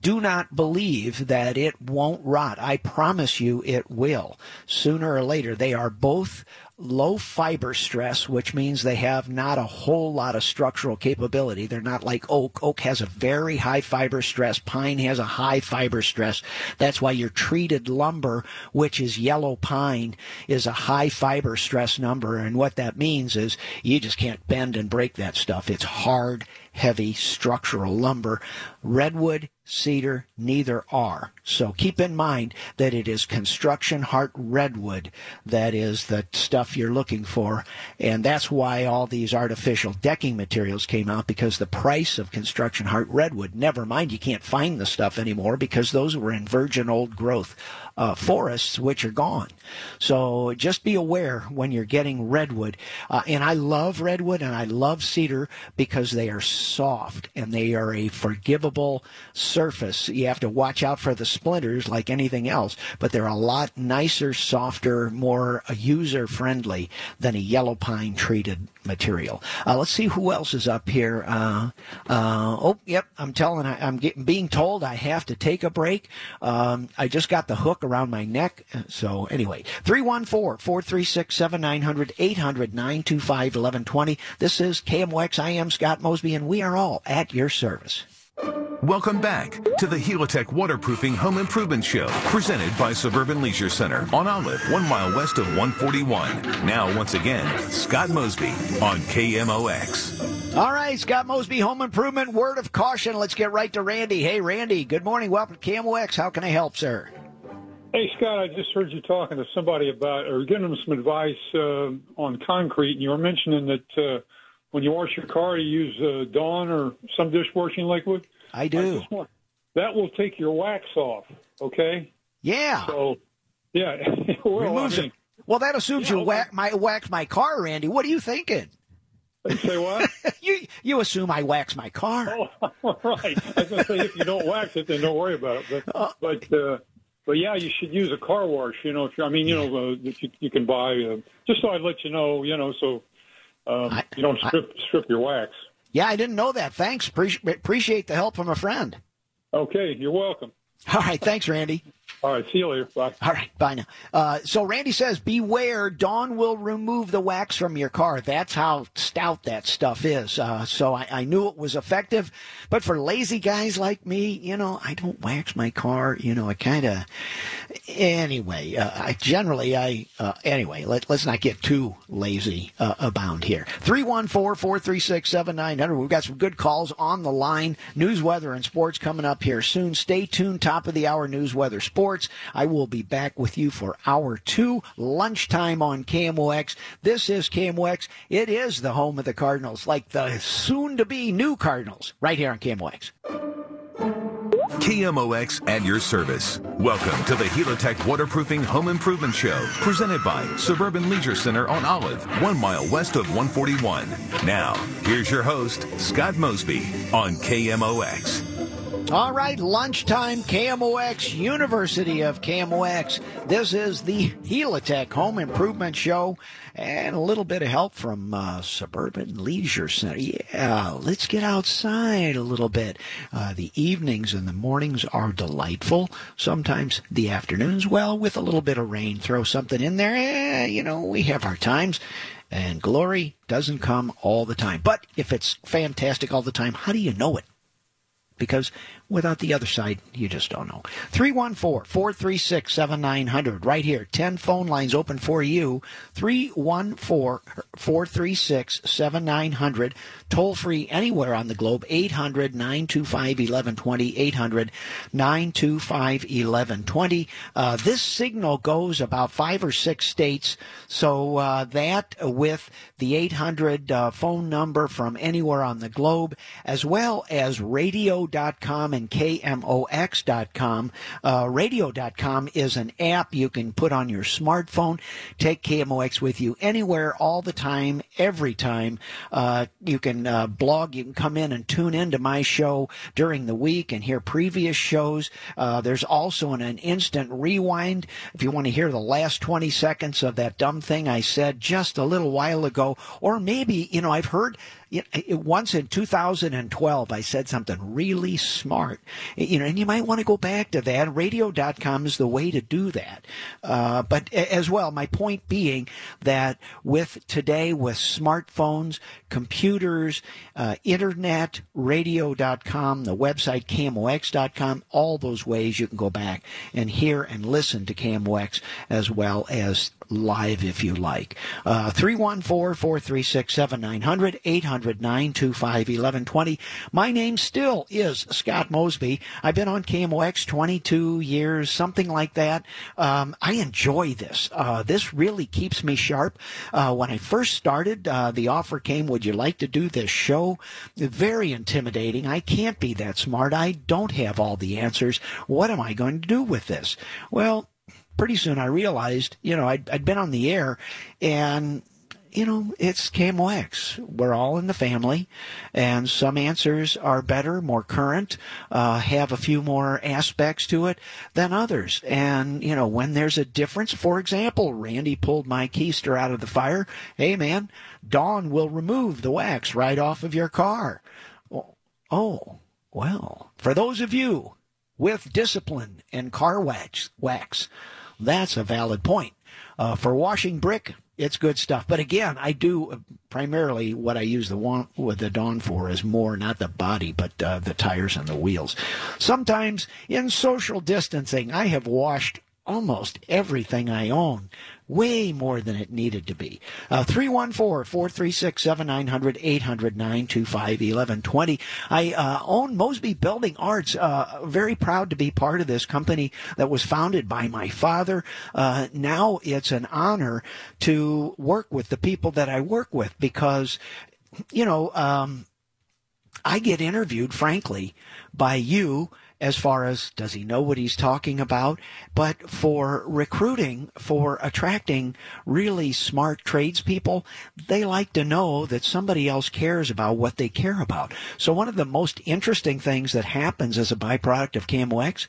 B: do not believe that it won't rot. I promise you it will. Sooner or later, they are both low fiber stress, which means they have not a whole lot of structural capability. They're not like oak. Oak has a very high fiber stress. Pine has a high fiber stress. That's why your treated lumber, which is yellow pine, is a high fiber stress number. And what that means is you just can't bend and break that stuff. It's hard, heavy structural lumber. Redwood, cedar, neither are. So keep in mind that it is construction heart redwood that is the stuff you're looking for. And that's why all these artificial decking materials came out because the price of construction heart redwood, never mind, you can't find the stuff anymore because those were in virgin old growth uh, forests, which are gone. So just be aware when you're getting redwood. Uh, and I love redwood and I love cedar because they are soft and they are a forgivable surface. You have to watch out for the splinters like anything else, but they're a lot nicer, softer, more user friendly than a yellow pine treated material. Uh, let's see who else is up here. Uh, uh, oh, yep, I'm telling, I, am getting, being told I have to take a break. Um, I just got the hook around my neck. So anyway, 314-436-7900, 800-925-1120. This is KMOX. I am Scott Mosby, and we are all at your service.
A: Welcome back to the Helitech Waterproofing Home Improvement Show, presented by Suburban Leisure Center on Olive, one mile west of 141. Now, once again, Scott Mosby on KMOX.
B: All right, Scott Mosby, Home Improvement. Word of caution. Let's get right to Randy. Hey, Randy. Good morning. Welcome to KMOX. How can I help, sir?
H: Hey, Scott. I just heard you talking to somebody about, or giving them some advice uh, on concrete, and you were mentioning that. Uh, when you wash your car, you use uh, Dawn or some dishwashing liquid.
B: I do. I want,
H: that will take your wax off. Okay.
B: Yeah.
H: So, yeah. well,
B: Removes I mean, it. Well, that assumes you, know, you wax my wax my car, Randy. What are you thinking?
H: You say what?
B: you you assume I wax my car.
H: Oh, right. I was going to say if you don't wax it, then don't worry about it. But uh, but uh, but yeah, you should use a car wash. You know, if you're, I mean, you know, uh, you, you can buy. Uh, just so I'd let you know, you know, so um, I, you don't strip I, strip your wax.
B: Yeah, I didn't know that. Thanks. Pre- appreciate the help from a friend.
H: Okay, you're welcome.
B: All right, thanks, Randy.
H: All right, see you later. Bye.
B: All right, bye now. Uh, so Randy says, beware, Dawn will remove the wax from your car. That's how stout that stuff is. Uh, so I, I, knew it was effective. But for lazy guys like me, you know, I don't wax my car. You know, I kind of, anyway, uh, I generally, I, uh, anyway, let, us not get too lazy uh, abound here. 314-436-7900. We've got some good calls on the line. News, weather, and sports coming up here soon. Stay tuned. Top of the hour news, weather, sports sports. I will be back with you for hour two, lunchtime on KMOX. This is KMOX. It is the home of the Cardinals, like the soon to be new Cardinals, right here on KMOX.
A: KMOX at your service. Welcome to the Helitech Waterproofing Home Improvement Show, presented by Suburban Leisure Center on Olive, one mile west of 141. Now, here's your host, Scott Mosby on KMOX.
B: All right, lunchtime KMOX, University of KMOX. This is the Helitech Home Improvement Show and a little bit of help from uh, Suburban Leisure Center. Yeah, let's get outside a little bit. Uh, the evenings and the mornings are delightful. Sometimes the afternoons, well, with a little bit of rain, throw something in there. Eh, you know, we have our times. And glory doesn't come all the time. But if it's fantastic all the time, how do you know it? Because without the other side, you just don't know. 314 436 7900, right here. 10 phone lines open for you. 314 436 7900. Toll free anywhere on the globe. 800 925 1120. 800 925 1120. Uh, this signal goes about five or six states. So uh, that with the 800 uh, phone number from anywhere on the globe, as well as radio.com and KMOX.com. Uh, radio.com is an app you can put on your smartphone. Take KMOX with you anywhere, all the time, every time. Uh, you can uh, blog, you can come in and tune into my show during the week and hear previous shows. Uh, there's also an, an instant rewind if you want to hear the last 20 seconds of that dumb thing I said just a little while ago. Or maybe, you know, I've heard you know, once in 2012, I said something really smart, you know, and you might want to go back to that. Radio.com is the way to do that. Uh, but as well, my point being that with today, with smartphones, computers, uh, internet, radio.com, the website KMOX.com, all those ways you can go back and hear and listen to KMOX as well as live if you like. Uh, 314 436 7900 800 925 1120. My name still is Scott Mosby. I've been on KMOX 22 years, something like that. Um, I enjoy this. Uh, this really keeps me sharp. Uh, when I first started, uh, the offer came, would you like to do this show? Very intimidating. I can't be that smart. I don't have all the answers. What am I going to do with this? Well, pretty soon I realized, you know, I'd, I'd been on the air and you know, it's KMOX. We're all in the family, and some answers are better, more current, uh, have a few more aspects to it than others. And, you know, when there's a difference, for example, Randy pulled my keister out of the fire. Hey, man, Dawn will remove the wax right off of your car. Oh, well, for those of you with discipline and car wax, wax that's a valid point. Uh, for washing brick, it's good stuff. But again, I do uh, primarily what I use the one with the Dawn for is more not the body, but uh, the tires and the wheels. Sometimes in social distancing, I have washed almost everything I own way more than it needed to be. Uh, 314 436 7900 800 925 1120. I uh, own Mosby Building Arts. Uh, very proud to be part of this company that was founded by my father. Uh, now it's an honor to work with the people that I work with because, you know, um, I get interviewed, frankly, by you as far as does he know what he's talking about, but for recruiting, for attracting really smart tradespeople, they like to know that somebody else cares about what they care about. So one of the most interesting things that happens as a byproduct of KMOX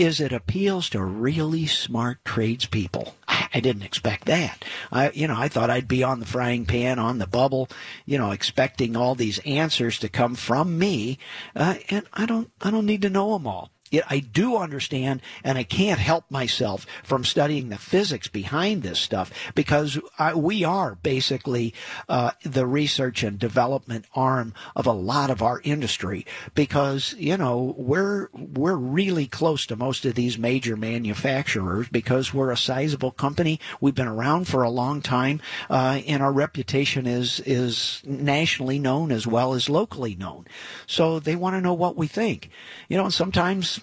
B: is it appeals to really smart tradespeople. I, didn't expect that. I, you know, I thought I'd be on the frying pan, on the bubble, you know, expecting all these answers to come from me, uh, and I don't, I don't need to know them all. I do understand, and I can't help myself from studying the physics behind this stuff because I, we are basically uh, the research and development arm of a lot of our industry. Because you know we're we're really close to most of these major manufacturers because we're a sizable company. We've been around for a long time, uh, and our reputation is is nationally known as well as locally known. So they want to know what we think. You know, and sometimes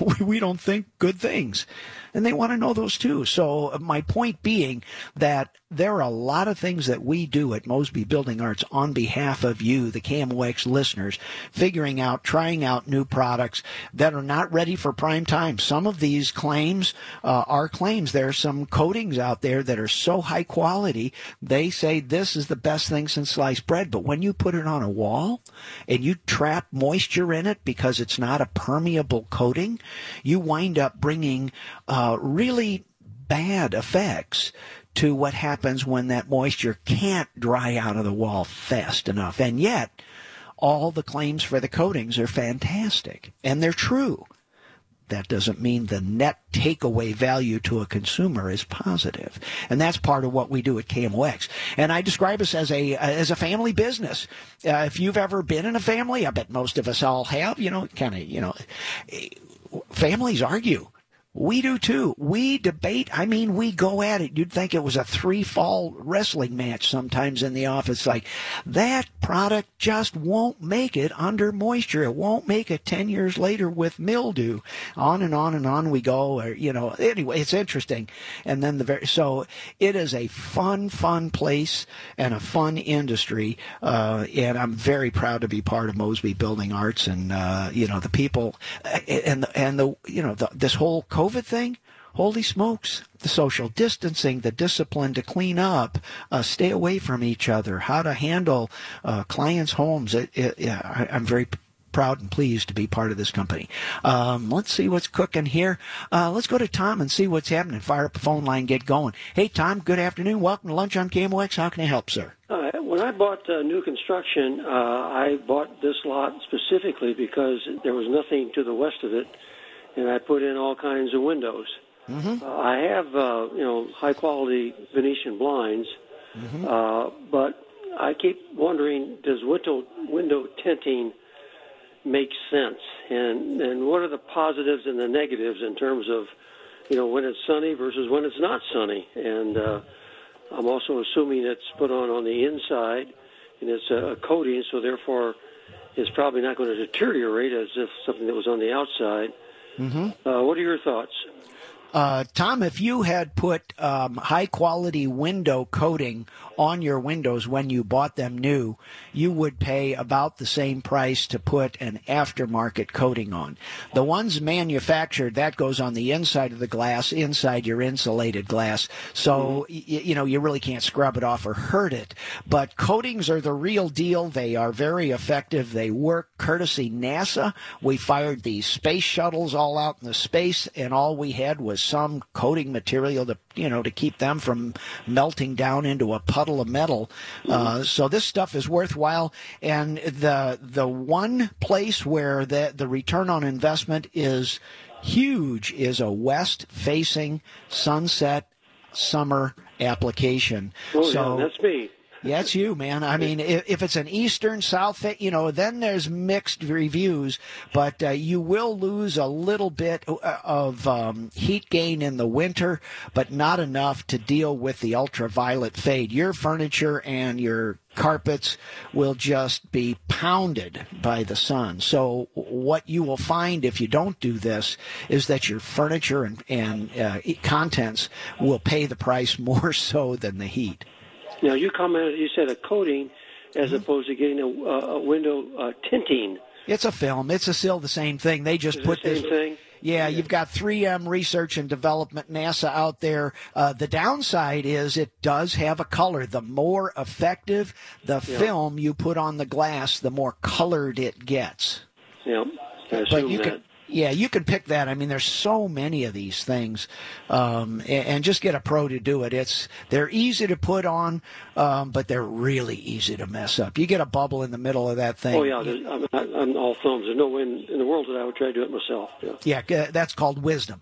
B: we don't think good things and they want to know those too. So uh, my point being that there are a lot of things that we do at Mosby Building Arts on behalf of you, the KMOX listeners, figuring out, trying out new products that are not ready for prime time. Some of these claims uh, are claims. There are some coatings out there that are so high quality, they say this is the best thing since sliced bread. But when you put it on a wall and you trap moisture in it because it's not a permeable coating, you wind up bringing uh, really bad effects to what happens when that moisture can't dry out of the wall fast enough. And yet, all the claims for the coatings are fantastic and they're true. That doesn't mean the net takeaway value to a consumer is positive, and that's part of what we do at KMOX. And I describe us as a as a family business. Uh, if you've ever been in a family, I bet most of us all have. You know, kind of you know, families argue we do too. We debate. I mean, we go at it. You'd think it was a three fall wrestling match sometimes in the office. Like that product just won't make it under moisture. It won't make it 10 years later with mildew. On and on and on we go. Or, you know, anyway, it's interesting. And then the very, so it is a fun, fun place and a fun industry. Uh, and I'm very proud to be part of Mosby Building Arts and, uh, you know, the people and, the, and the, you know, the, this whole COVID thing, holy smokes, the social distancing, the discipline to clean up, uh, stay away from each other, how to handle uh, clients' homes. It, it, yeah, I, am very proud and pleased to be part of this company. Um, let's see what's cooking here. Uh, let's go to Tom and see what's happening. Fire up the phone line, get going. Hey, Tom, good afternoon. Welcome to Lunch on KMOX. How can I help, sir?
I: Uh, when I bought uh, new construction, uh, I bought this lot specifically because there was nothing to the west of it and I put in all kinds of windows. Mm-hmm. Uh, I have, uh, you know, high quality Venetian blinds, mm-hmm. uh, but I keep wondering, does window window tinting make sense? And and what are the positives and the negatives in terms of, you know, when it's sunny versus when it's not sunny? And uh, I'm also assuming it's put on on the inside, and it's a coating, so therefore, it's probably not going to deteriorate as if something that was on the outside. Mm-hmm. Uh, what are your thoughts?
B: Uh, Tom, if you had put um, high quality window coating on your windows when you bought them new, you would pay about the same price to put an aftermarket coating on. The ones manufactured, that goes on the inside of the glass, inside your insulated glass. So, mm-hmm. y- you know, you really can't scrub it off or hurt it. But coatings are the real deal. They are very effective. They work courtesy NASA. We fired these space shuttles all out in the space and all we had was some coating material to, you know, to keep them from melting down into a puddle of metal. Uh, so this stuff is worthwhile. And the, the one place where the, the return on investment is huge is a west facing sunset summer application.
I: Oh,
B: so
I: yeah, that's me.
B: Yeah, it's you, man. I mean, if, if it's an eastern south you know, then there's mixed reviews, but uh, you will lose a little bit uh, of um, heat gain in the winter, but not enough to deal with the ultraviolet fade. Your furniture and your carpets will just be pounded by the sun. So what you will find if you don't do this is that your furniture and, and uh, contents will pay the price more so than the heat.
I: Now you commented, you said a coating as
B: Mm-hmm.
I: opposed to getting a, a window uh, tinting.
B: It's a film. It's a still the same thing. They just
I: Is
B: put
I: the
B: this.
I: same thing?
B: Yeah, you've got 3M research and development, NASA out there. Uh, the downside is it does have a color. The more effective the film you put on the glass, the more colored it gets.
I: Yeah,
B: But you
I: that.
B: can, yeah, you can pick that. I mean, there's so many of these things, um, and, and just get a pro to do it. It's they're easy to put on, um, but they're really easy to mess up. You get a bubble in the middle of that thing.
I: Oh yeah, I'm, I'm all thumbs. There's no way in, in the world that I would try to do it myself. Yeah.
B: Yeah, that's called wisdom.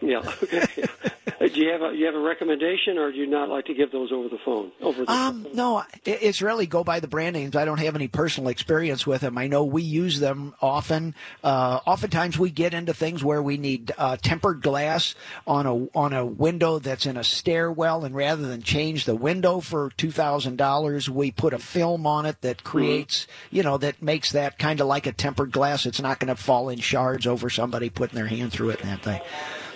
I: Yeah. Okay. Uh, do you have a you have a recommendation, or do you not like to give those over the phone? Over the
B: Um, no, it's really go by the brand names. I don't have any personal experience with them. I know we use them often. Uh, oftentimes we get into things where we need uh, tempered glass on a on a window that's in a stairwell, and rather than change the window for two thousand dollars, we put a film on it that creates, you know, that makes that kind of like a tempered glass. It's not going to fall in shards over somebody putting their hand through it and that thing.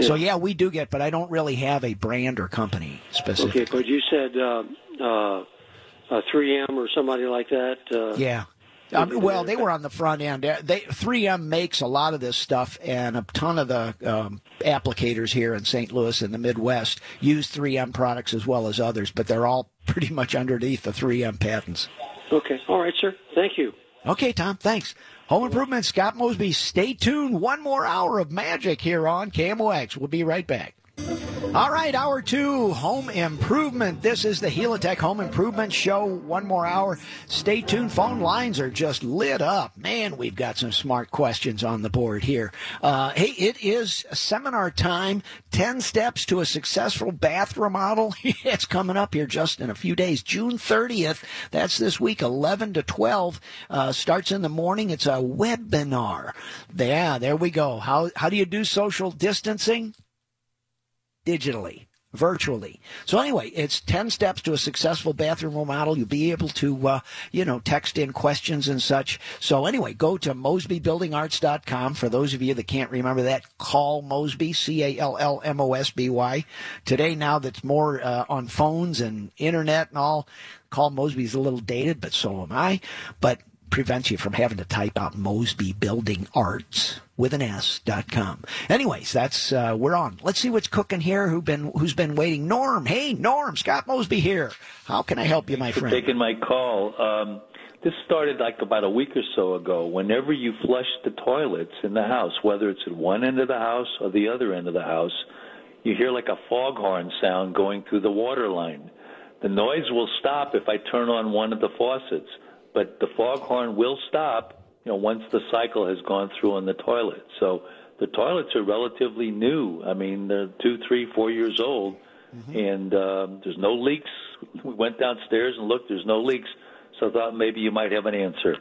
B: So yeah, we do get, but I don't really have a brand or company specific.
I: Okay, but you said uh, uh, uh, 3M or somebody like that. Uh,
B: Yeah. Um, well, they were on the front end. Uh, They 3M makes a lot of this stuff, and a ton of the um, applicators here in St. Louis and the Midwest use 3M products as well as others, but they're all pretty much underneath the 3M patents.
I: Okay. All right, sir. Thank you.
B: Okay, Tom. Thanks. Home Improvement, Scott Mosby. Stay tuned. One more hour of magic here on KMOX. We'll be right back. All right, hour two, home improvement. This is the Helitech Home Improvement Show. One more hour. Stay tuned. Phone lines are just lit up. Man, we've got some smart questions on the board here. Uh, hey, it is seminar time. 10 steps to a successful bath model. it's coming up here just in a few days. June 30th. That's this week, 11 to 12. Uh, starts in the morning. It's a webinar. Yeah, there we go. How, how do you do social distancing? Digitally, virtually. So anyway, it's 10 steps to a successful bathroom remodel. You'll be able to, uh, you know, text in questions and such. So anyway, go to mosbybuildingarts.com. For those of you that can't remember that, call Mosby, C-A-L-L-M-O-S-B-Y. Today, now that's more uh, on phones and internet and all, call Mosby's a little dated, but so am I. But prevents you from having to type out Mosby Building Arts with an S dot com. Anyways, that's uh, we're on. Let's see what's cooking here. Who been who's been waiting? Norm. Hey, Norm. Scott Mosby here. How can I help you, my friend?
J: taking my call. Um, this started like about a week or so ago. Whenever you flush the toilets in the house, whether it's at one end of the house or the other end of the house, you hear like a foghorn sound going through the water line. The noise will stop if I turn on one of the faucets, but the foghorn will stop, you know, once the cycle has gone through on the toilet. So the toilets are relatively new. I mean, they're two, three, four years old, and um, there's no leaks. We went downstairs and looked. There's no leaks. So I thought maybe you might have an answer.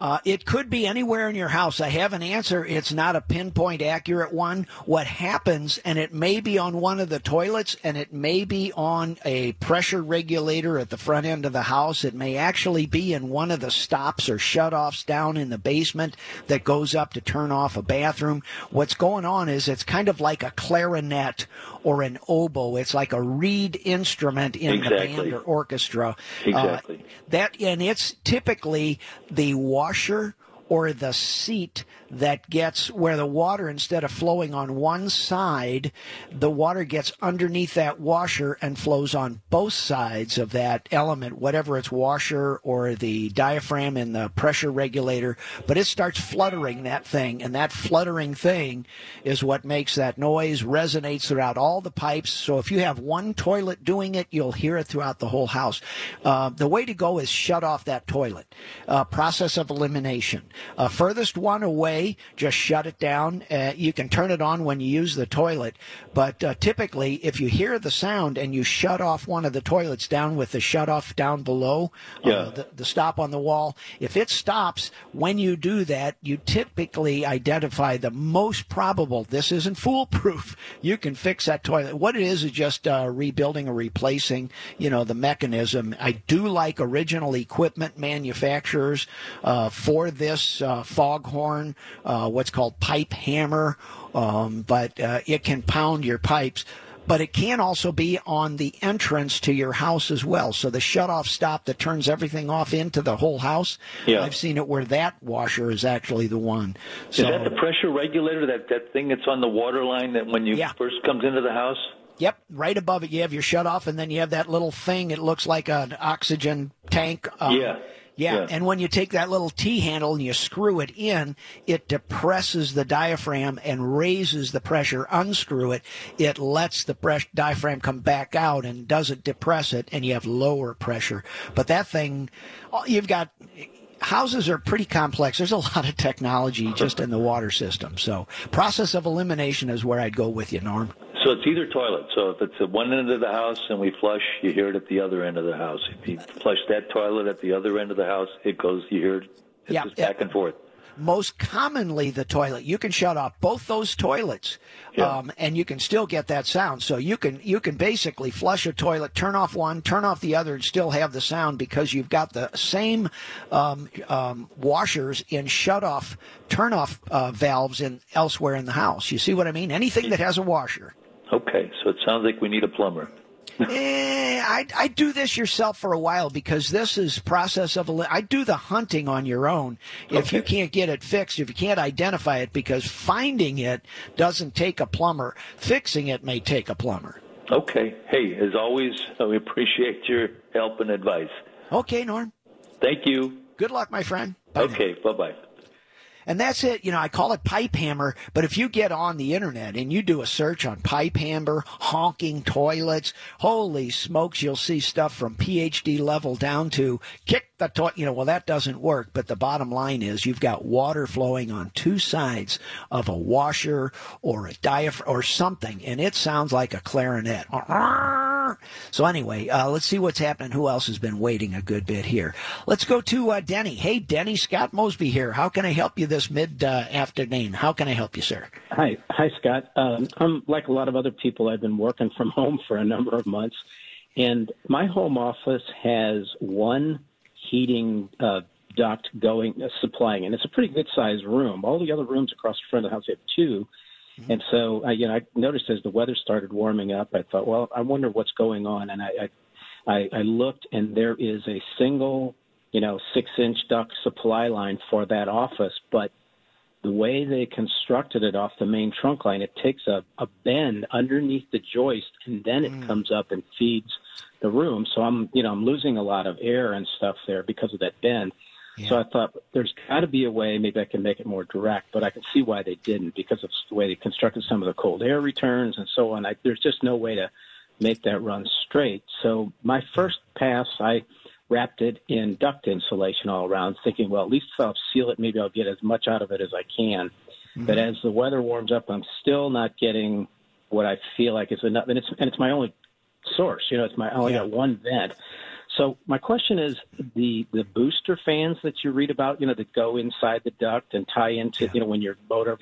B: Uh, it could be anywhere in your house. I have an answer. It's not a pinpoint accurate one. What happens, and it may be on one of the toilets, and it may be on a pressure regulator at the front end of the house. It may actually be in one of the stops or shutoffs down in the basement that goes up to turn off a bathroom. What's going on is it's kind of like a clarinet or an oboe. It's like a reed instrument in
J: Exactly.
B: the band or orchestra.
J: Exactly.
B: Uh, that and it's typically the washer or the seat that gets where the water instead of flowing on one side the water gets underneath that washer and flows on both sides of that element whatever its washer or the diaphragm in the pressure regulator. But it starts fluttering that thing and that fluttering thing is what makes that noise resonates throughout all the pipes. So if you have one toilet doing it you'll hear it throughout the whole house. Uh, the way to go is shut off that toilet. Uh, process of elimination uh, furthest one away just shut it down. Uh, you can turn it on when you use the toilet. But uh, typically if you hear the sound and you shut off one of the toilets down with the shut off down below
J: Yeah.
B: uh, the, the stop on the wall if it stops when you do that you typically identify the most probable this isn't foolproof you can fix that toilet. What it is is just uh, rebuilding or replacing you know the mechanism. I do like original equipment manufacturers uh, for this uh, foghorn uh, what's called pipe hammer um, but uh, it can pound your pipes but it can also be on the entrance to your house as well. So the shut-off stop that turns everything off into the whole house.
J: Yeah.
B: I've seen it where that washer is actually the one.
J: Is that the pressure regulator? That that thing that's on the water line that when you
B: Yeah.
J: first comes into the house?
B: Yep, right above it you have your shut off, and then you have that little thing. It looks like an oxygen tank. um,
J: Yeah.
B: Yeah,
J: Yeah.
B: and when you take that little T handle and you screw it in, it depresses the diaphragm and raises the pressure. Unscrew it, it lets the pres- diaphragm come back out and doesn't depress it, and you have lower pressure. But that thing, you've got houses are pretty complex. There's a lot of technology just in the water system. So, process of elimination is where I'd go with you, Norm.
J: So it's either toilet. So if it's at one end of the house and we flush, you hear it at the other end of the house. If you flush that toilet at the other end of the house, it goes. You hear it. It's
B: Yeah,
J: back and forth.
B: most commonly the toilet you can shut off both those toilets um, and you can still get that sound so you can you can basically flush a toilet turn off one turn off the other and still have the sound because you've got the same um, um, washers in shut off turn off uh, valves in elsewhere in the house you see what i mean anything that has a washer
J: Okay, so it sounds like we need a plumber.
B: Eh, I, I do this yourself for a while because this is process of I do the hunting on your own. If you can't get it fixed, if you can't identify it, because finding it doesn't take a plumber, fixing it may take a plumber.
J: Okay. Hey, as always, we appreciate your help and advice.
B: Okay, Norm.
J: Thank you.
B: Good luck, my friend. Bye.
J: Okay. Bye bye.
B: And that's it. You know, I call it pipe hammer, but if you get on the internet and you do a search on pipe hammer, honking toilets, holy smokes, you'll see stuff from PhD level down to kick the toilet. You know, well, that doesn't work. But the bottom line is you've got water flowing on two sides of a washer or a diaphragm or something, and it sounds like a clarinet. So anyway, uh, let's see what's happening. Who else has been waiting a good bit here? Let's go to uh, Denny. Hey, Denny, Scott Mosby here. How can I help you this mid uh, afternoon? How can I help you, sir?
K: Hi, hi, Scott. Um, I'm like a lot of other people. I've been working from home for a number of months, and my home office has one heating uh, duct going uh, supplying, and it's a pretty good sized room. All the other rooms across the front of the house have 2 and so uh, you know I noticed as the weather started warming up, I thought, well, I wonder what's going on, and I I, I, I looked, and there is a single you know six inch duct supply line for that office, but the way they constructed it off the main trunk line, it takes a, a bend underneath the joist and then it comes up and feeds the room. So I'm, you know, I'm losing a lot of air and stuff there because of that bend. So I thought there's got to be a way, maybe I can make it more direct, but I can see why they didn't because of the way they constructed some of the cold air returns and so on. I, there's just no way to make that run straight. So my first pass, I wrapped it in duct insulation all around, thinking, well, at least if I'll seal it, maybe I'll get as much out of it as I can. Mm-hmm. But as the weather warms up, I'm still not getting what I feel like is enough, and it's and it's my only source. You know, it's my I only got one vent. So my question is the the booster fans that you read about, you know, that go inside the duct and tie into, yeah. you know, when your motor.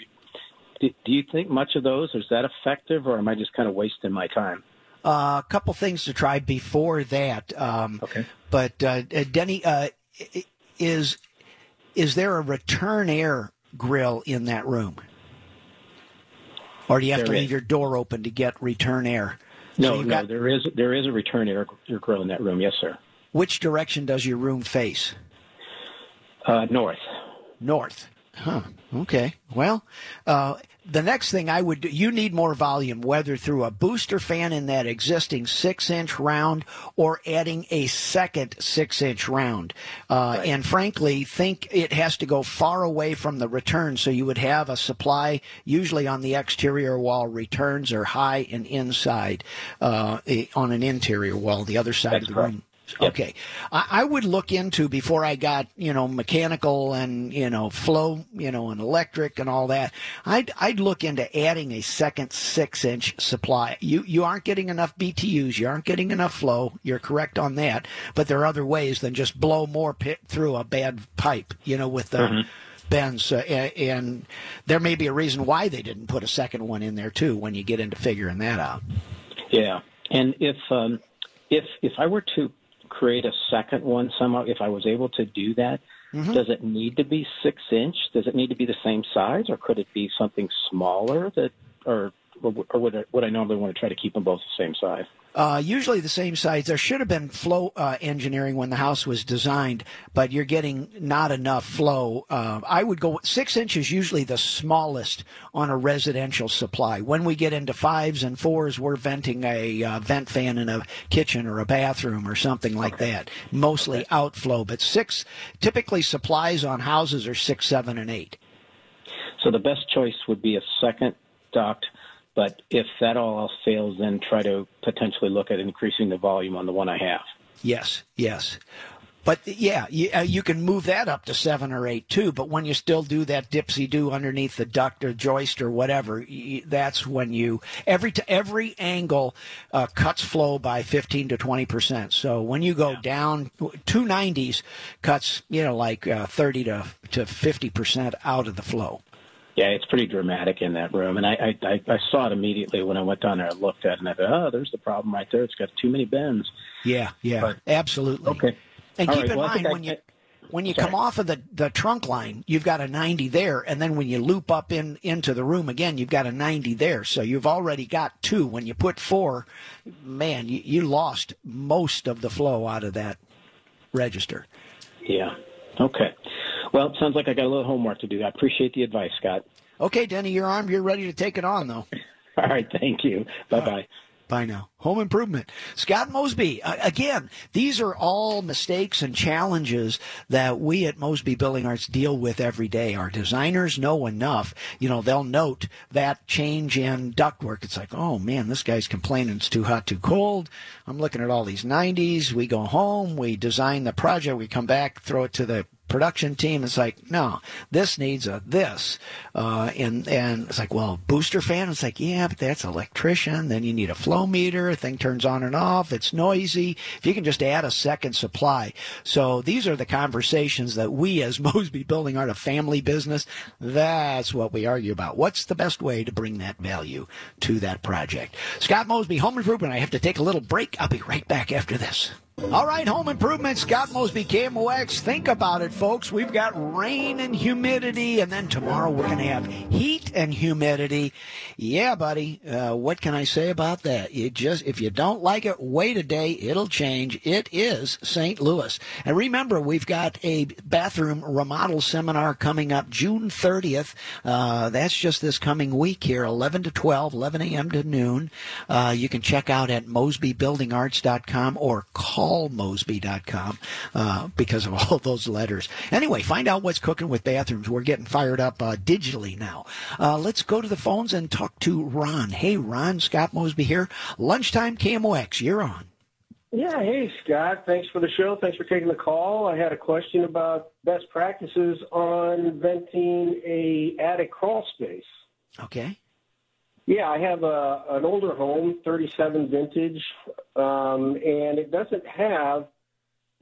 K: Do, do you think much of those is that effective, or am I just kind of wasting my time?
B: Uh, a couple things to try before that. Um, okay. But uh, uh Denny, uh, is is there a return air grill in that room, or do you have there to is. leave your door open to get return air?
K: No, so no, got, there is there is a return air, air grill in that room. Yes, sir.
B: Which direction does your room face?
K: Uh, north.
B: North. Huh. Okay. Well, uh, the next thing I would do, you need more volume, whether through a booster fan in that existing six inch round or adding a second six inch round. Uh, right. And frankly, think it has to go far away from the return. So you would have a supply usually on the exterior wall. Returns are high and inside uh, on an interior wall, the other side That's of the correct. room. Yep. Okay, I, I, would look into before I got you know mechanical and you know flow you know and electric and all that. I'd I'd look into adding a second six inch supply. You you aren't getting enough BTUs. You aren't getting enough flow. You're correct on that. But there are other ways than just blow more pit through a bad pipe. You know with the. Mm-hmm. Bends, uh, and there may be a reason why they didn't put a second one in there too. When you get into figuring that out,
K: yeah. And if um, if if I were to create a second one somehow, if I was able to do that, mm-hmm. does it need to be six inch? Does it need to be the same size, or could it be something smaller that, or or would I, would I normally want to try to keep them both the same size?
B: Uh, usually the same size. There should have been flow uh, engineering when the house was designed, but you're getting not enough flow. Uh, I would go six inches, usually the smallest on a residential supply. When we get into fives and fours, we're venting a uh, vent fan in a kitchen or a bathroom or something like okay. that. Mostly okay. outflow, but six typically supplies on houses are six, seven, and eight.
K: So the best choice would be a second duct but if that all else fails, then try to potentially look at increasing the volume on the one I have.
B: Yes, yes. But yeah, you, uh, you, can move that up to seven or eight too. But when you still do that dipsy do underneath the duct or joist or whatever, you, that's when you every t- every angle uh, cuts flow by fifteen to twenty percent. So when you go yeah. down two nineties, cuts you know like uh, thirty to to fifty percent out of the flow.
K: Yeah, it's pretty dramatic in that room, and I, I I saw it immediately when I went down there and looked at it, and I thought, oh, there's the problem right there. It's got too many bends.
B: Yeah, yeah, but, absolutely.
K: Okay.
B: And
K: All
B: keep
K: right,
B: in
K: well,
B: mind when you when you come off of the, the trunk line, you've got a 90 there, and then when you loop up in into the room again, you've got a 90 there. So you've already got two. When you put four, man, you, you lost most of the flow out of that register.
K: Yeah. Okay. Well, it sounds like I got a little homework to do. I appreciate the advice, Scott.
B: Okay, Denny, you're armed. You're ready to take it on, though.
K: All right. Thank you. Bye bye.
B: Bye now. Home improvement. Scott Mosby. Uh, again, these are all mistakes and challenges that we at Mosby Building Arts deal with every day. Our designers know enough. You know, they'll note that change in ductwork. It's like, oh man, this guy's complaining it's too hot, too cold. I'm looking at all these 90s. We go home, we design the project, we come back, throw it to the production team is like, no, this needs a this, uh, and and it's like, well, booster fan. It's like, yeah, but that's electrician. Then you need a flow meter. Thing turns on and off. It's noisy. If you can just add a second supply. So these are the conversations that we, as Mosby Building Art, a family business, that's what we argue about. What's the best way to bring that value to that project? Scott Mosby, Home Improvement. I have to take a little break. I'll be right back after this. All right, home improvement, Scott Mosby, KMOX. Think about it, folks. We've got rain and humidity, and then tomorrow we're going to have heat and humidity. Yeah, buddy. Uh, what can I say about that? You just, if you don't like it, wait a day. It'll change. It is St. Louis. And remember, we've got a bathroom remodel seminar coming up June 30th. Uh, that's just this coming week here, 11 to 12, 11 a.m. to noon. Uh, you can check out at mosbybuildingarts.com or call callmosby.com uh, because of all those letters. Anyway, find out what's cooking with bathrooms. We're getting fired up uh, digitally now. Uh, let's go to the phones and talk to Ron. Hey, Ron, Scott Mosby here. Lunchtime KMOX, you're on.
L: Yeah, hey Scott, thanks for the show. Thanks for taking the call. I had a question about best practices on venting a attic crawl space.
B: Okay.
L: Yeah, I have a, an older home, 37 vintage, um, and it doesn't have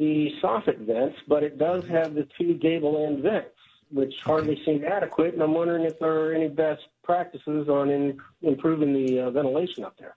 L: the soffit vents, but it does have the two gable end vents, which hardly seem adequate. And I'm wondering if there are any best practices on in, improving the uh, ventilation up there.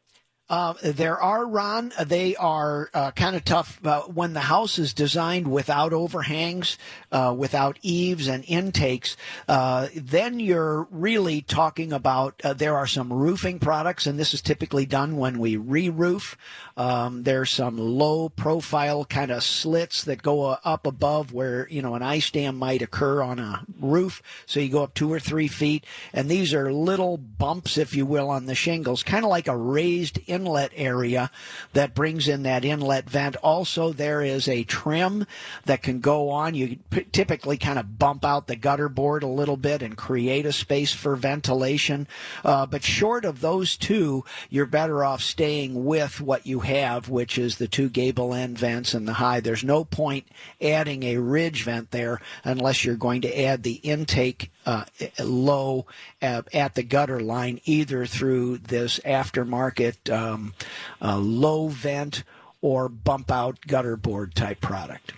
B: Uh, there are, Ron. They are uh, kind of tough uh, when the house is designed without overhangs, uh, without eaves and intakes. Uh, then you're really talking about uh, there are some roofing products, and this is typically done when we re-roof. Um, there's some low profile kind of slits that go up above where you know an ice dam might occur on a roof. So you go up two or three feet, and these are little bumps, if you will, on the shingles, kind of like a raised inlet area that brings in that inlet vent. Also, there is a trim that can go on. You typically kind of bump out the gutter board a little bit and create a space for ventilation. Uh, but short of those two, you're better off staying with what you have, which is the two gable end vents and the high. There's no point adding a ridge vent there unless you're going to add the intake uh, low uh, at the gutter line, either through this aftermarket um, uh, low vent or bump out gutter board type product.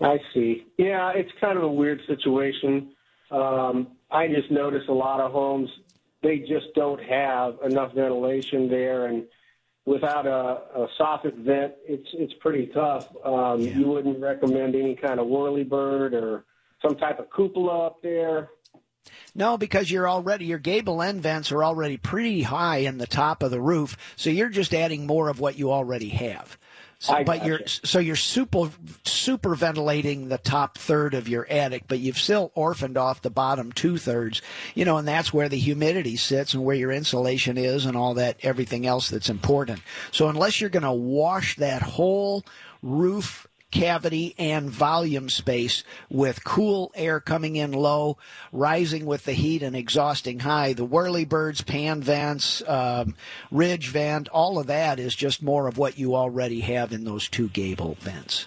L: I see. Yeah, it's kind of a weird situation. Um, I just notice a lot of homes they just don't have enough ventilation there, and without a, a soffit vent, it's it's pretty tough. Um, yeah. You wouldn't recommend any kind of whirlybird or some type of cupola up there.
B: No, because you're already your gable end vents are already pretty high in the top of the roof, so you're just adding more of what you already have. So, but you're so you're super super ventilating the top third of your attic, but you've still orphaned off the bottom two thirds. You know, and that's where the humidity sits and where your insulation is and all that everything else that's important. So unless you're going to wash that whole roof cavity and volume space with cool air coming in low, rising with the heat and exhausting high. The whirlybirds, pan vents, um, ridge vent, all of that is just more of what you already have in those two gable vents.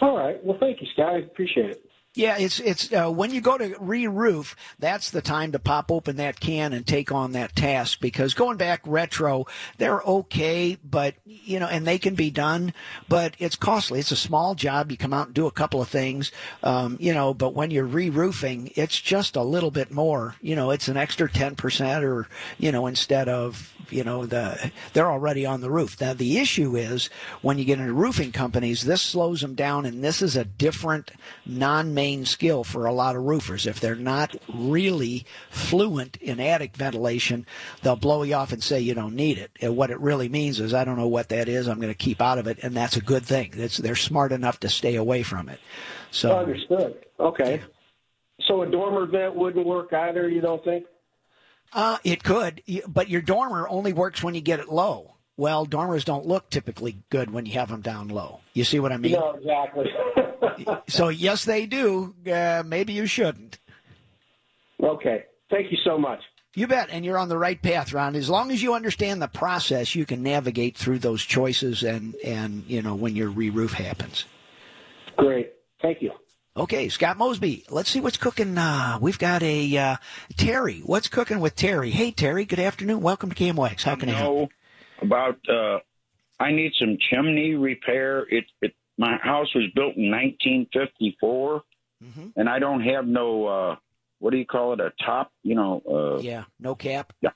L: All right. Well, thank you, Scott. I appreciate it.
B: Yeah, it's it's uh, when you go to re-roof, that's the time to pop open that can and take on that task because going back retro, they're okay, but you know, and they can be done, but it's costly. It's a small job. You come out and do a couple of things, um, you know, but when you're re-roofing, it's just a little bit more. You know, it's an extra ten percent, or you know, instead of you know the they're already on the roof. Now the issue is when you get into roofing companies, this slows them down, and this is a different non-main skill for a lot of roofers. If they're not really fluent in attic ventilation, they'll blow you off and say you don't need it. And what it really means is I don't know what that is. I'm going to keep out of it, and that's a good thing. They're smart enough to stay away from it. So
L: understood. Okay. So a dormer vent wouldn't work either. You don't think?
B: Uh, it could, but your dormer only works when you get it low. Well, dormers don't look typically good when you have them down low. You see what I mean?
L: No, exactly.
B: so yes, they do. Uh, maybe you shouldn't.
L: Okay. Thank you so much.
B: You bet, and you're on the right path, Ron. As long as you understand the process, you can navigate through those choices, and and you know when your re-roof happens.
L: Great. Thank you.
B: Okay, Scott Mosby. Let's see what's cooking. Uh, we've got a uh, Terry. What's cooking with Terry? Hey, Terry. Good afternoon. Welcome to KMOX. How can I help?
M: About uh, I need some chimney repair. It, it my house was built in 1954,
B: mm-hmm.
M: and I don't have no uh, what do you call it? A top? You know? Uh,
B: yeah, no cap.
M: Yeah,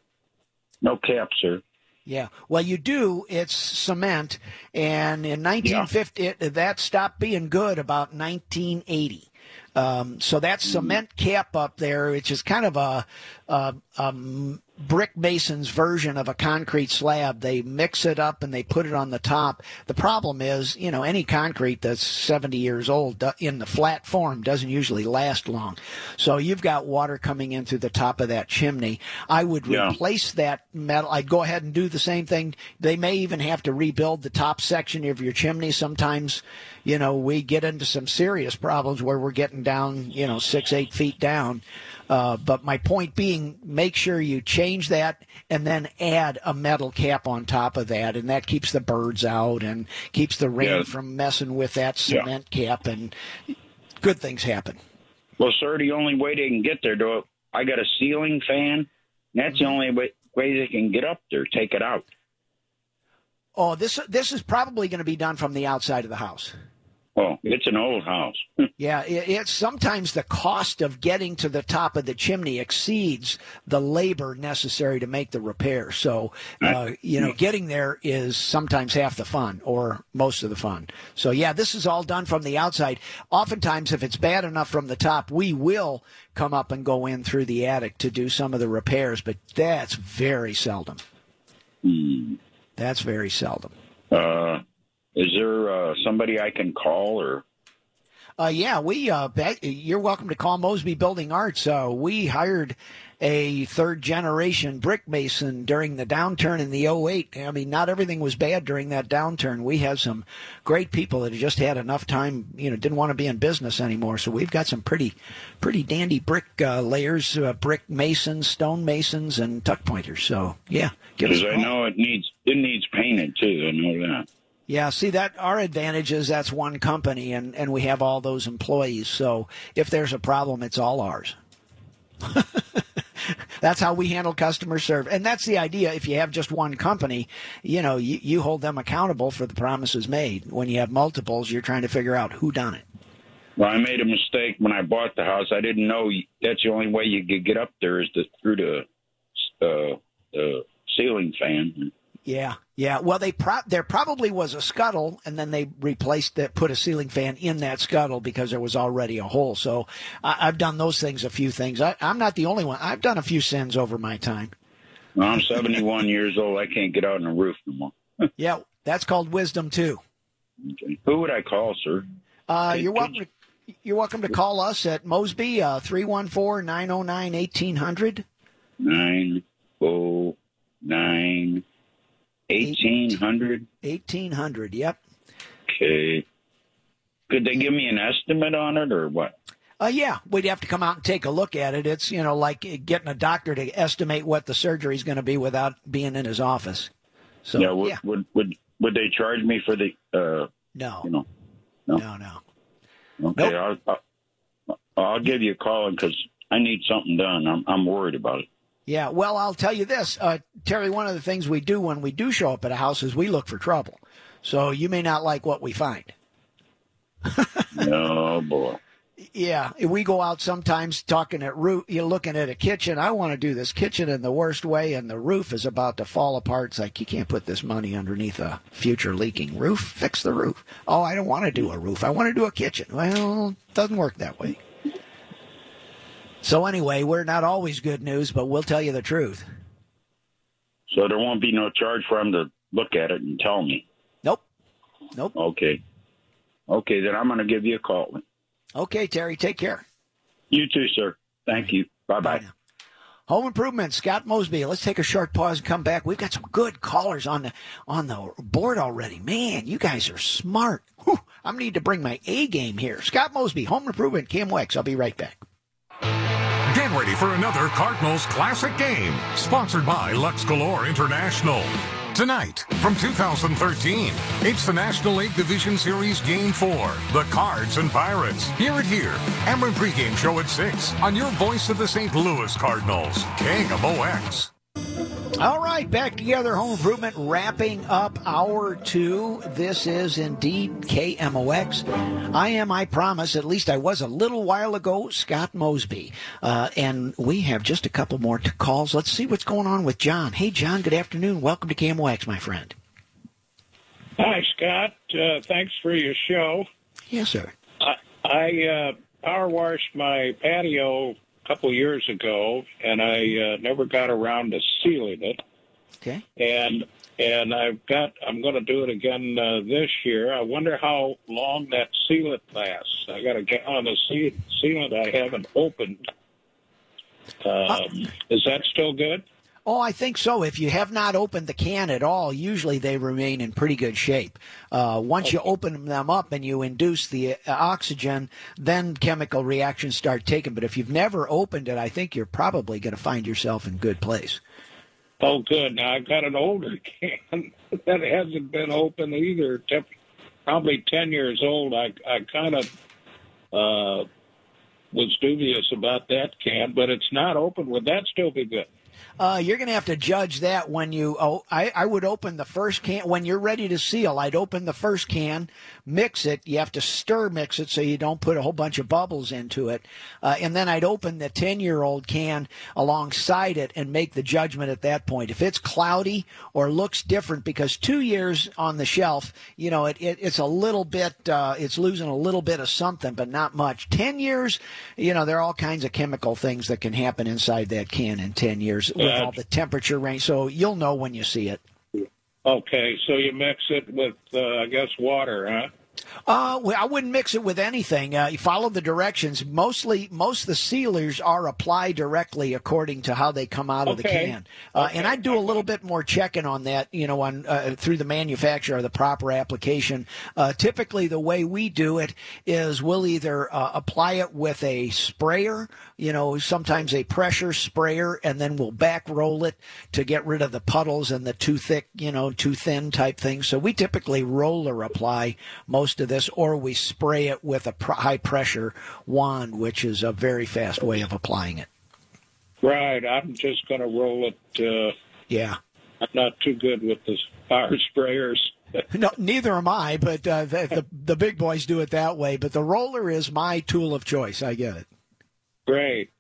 M: no cap, sir.
B: Yeah. Well, you do. It's cement. And in 1950, yeah. it, that stopped being good about 1980. Um, so that mm-hmm. cement cap up there, which is kind of a, a, a brick mason's version of a concrete slab. They mix it up and they put it on the top. The problem is, you know, any concrete that's 70 years old in the flat form doesn't usually last long. So you've got water coming in through the top of that chimney. I would yeah. replace that metal. I'd go ahead and do the same thing. They may even have to rebuild the top section of your chimney. Sometimes, you know, we get into some serious problems where we're getting down, you know, six, eight feet down. Uh, but my point being, make sure you change that and then add a metal cap on top of that, and that keeps the birds out and keeps the rain yeah. from messing with that cement yeah. cap, and good things happen.
M: Well, sir, the only way they can get there, though, I got a ceiling fan. that's mm-hmm. the only way, way they can get up there. Take it out.
B: Oh, this this is probably going to be done from the outside of the house.
M: Oh, it's an old house.
B: yeah, it, it's sometimes the cost of getting to the top of the chimney exceeds the labor necessary to make the repair. So, uh, you know, getting there is sometimes half the fun or most of the fun. So, yeah, this is all done from the outside. Oftentimes, if it's bad enough from the top, we will come up and go in through the attic to do some of the repairs, but that's very seldom.
M: Hmm.
B: That's very seldom.
M: Uh, is there uh, somebody I can call or?
B: Uh, yeah, we. Uh, you're welcome to call Mosby Building Arts. Uh, we hired a third generation brick mason during the downturn in the 08. I mean, not everything was bad during that downturn. We had some great people that just had enough time, you know, didn't want to be in business anymore. So we've got some pretty, pretty dandy brick uh, layers, uh, brick masons, stone masons, and tuck pointers. So yeah,
M: because I know it needs it needs painted too. I know that.
B: Yeah, see that our advantage is that's one company and, and we have all those employees. So if there's a problem, it's all ours. that's how we handle customer service. And that's the idea. If you have just one company, you know, you, you hold them accountable for the promises made. When you have multiples, you're trying to figure out who done it.
M: Well, I made a mistake when I bought the house. I didn't know that's the only way you could get up there is to, through the uh, the ceiling fan.
B: Yeah, yeah. Well, they pro- there probably was a scuttle, and then they replaced that, put a ceiling fan in that scuttle because there was already a hole. So I- have done those things, a few things. I- I'm not the only one. I've done a few sins over my time.
M: Well, I'm 71 years old. I can't get out on the roof no more.
B: yeah, that's called wisdom too.
M: Okay. Who would I call, sir?
B: Uh, you're welcome. To, you're welcome to call us at Mosby uh, three one four nine zero nine eighteen hundred.
M: Nine oh nine. 1800
B: 1800 yep
M: okay could they give me an estimate on it or what
B: uh, yeah, we'd have to come out and take a look at it. It's you know like getting a doctor to estimate what the surgery is going to be without being in his office. So
M: yeah, would, yeah. would would would they charge me for the? Uh,
B: no,
M: you know,
B: no, no, no.
M: Okay, nope. I'll, I'll, I'll give you a call because I need something done. I'm I'm worried about it.
B: Yeah, well, I'll tell you this, uh, Terry. One of the things we do when we do show up at a house is we look for trouble. So you may not like what we find.
M: oh boy.
B: Yeah, we go out sometimes talking at roof. You're looking at a kitchen. I want to do this kitchen in the worst way, and the roof is about to fall apart. It's like you can't put this money underneath a future leaking roof. Fix the roof. Oh, I don't want to do a roof. I want to do a kitchen. Well, it doesn't work that way. So anyway, we're not always good news, but we'll tell you the truth.
M: So there won't be no charge for him to look at it and tell me.
B: Nope. Nope.
M: Okay. Okay, then I'm going to give you a call.
B: Okay, Terry, take care.
M: You too, sir. Thank you. Bye bye.
B: Home Improvement, Scott Mosby. Let's take a short pause and come back. We've got some good callers on the on the board already. Man, you guys are smart. Whew, I need to bring my A game here. Scott Mosby, Home Improvement, KMOX. I'll be right back.
N: Get ready for another Cardinals classic game, sponsored by Lux Galore International. Tonight, from 2013, it's the National League Division Series Game 4, the Cards and Pirates. Hear it here. Ameren pregame show at 6 on your voice of the St. Louis Cardinals, KMOX.
B: All right, back together. Home Improvement wrapping up hour two. This is indeed KMOX. I am, I promise, at least I was a little while ago, Scott Mosby. Uh, and we have just a couple more calls. Let's see what's going on with John. Hey, John, good afternoon. Welcome to KMOX, my friend.
O: Hi, Scott. Uh, thanks for your show.
B: Yes, sir.
O: I, I uh, power washed my patio couple years ago, and I uh, never got around to sealing it.
B: Okay.
O: And and I've got I'm going to do it again uh, this year. I wonder how long that sealant lasts. I got a gallon of sealant I haven't opened. Um, uh, is that still good?
B: Oh, I think so. If you have not opened the can at all, usually they remain in pretty good shape. Uh, once you open them up and you induce the uh, oxygen, then chemical reactions start taking. But if you've never opened it, I think you're probably going to find yourself in good place.
O: Oh, good. Now I've got an older can that hasn't been opened either. Probably ten years old. I I kind of uh, was dubious about that can, but it's not open. Would that still be good?
B: Uh, you're going to have to judge that when you. Oh, I, I would open the first can when you're ready to seal. I'd open the first can, mix it. You have to stir mix it so you don't put a whole bunch of bubbles into it, uh, and then I'd open the ten year old can alongside it and make the judgment at that point. If it's cloudy or looks different, because two years on the shelf, you know, it, it it's a little bit. Uh, it's losing a little bit of something, but not much. Ten years, you know, there are all kinds of chemical things that can happen inside that can in ten years with all the temperature range. So you'll know when you see it.
O: Okay, so you mix it with, uh, I guess, water, huh?
B: Uh, well, I wouldn't mix it with anything. Uh, you follow the directions. Mostly, most of the sealers are applied directly according to how they come out of the can. Uh, And I do a little bit more checking on that, you know, on uh, through the manufacturer, the proper application. Uh, typically, the way we do it is we'll either uh, apply it with a sprayer, you know, sometimes a pressure sprayer, and then we'll back roll it to get rid of the puddles and the too thick, you know, too thin type things. So we typically roller apply most of this, or we spray it with a pr- high pressure wand, which is a very fast way of applying it.
O: Right, I'm just going to roll it. Uh,
B: Yeah.
O: I'm not too good with the fire sprayers.
B: No, neither am I, but uh, the, the the big boys do it that way. But the roller is my tool of choice. I get it.
O: Great.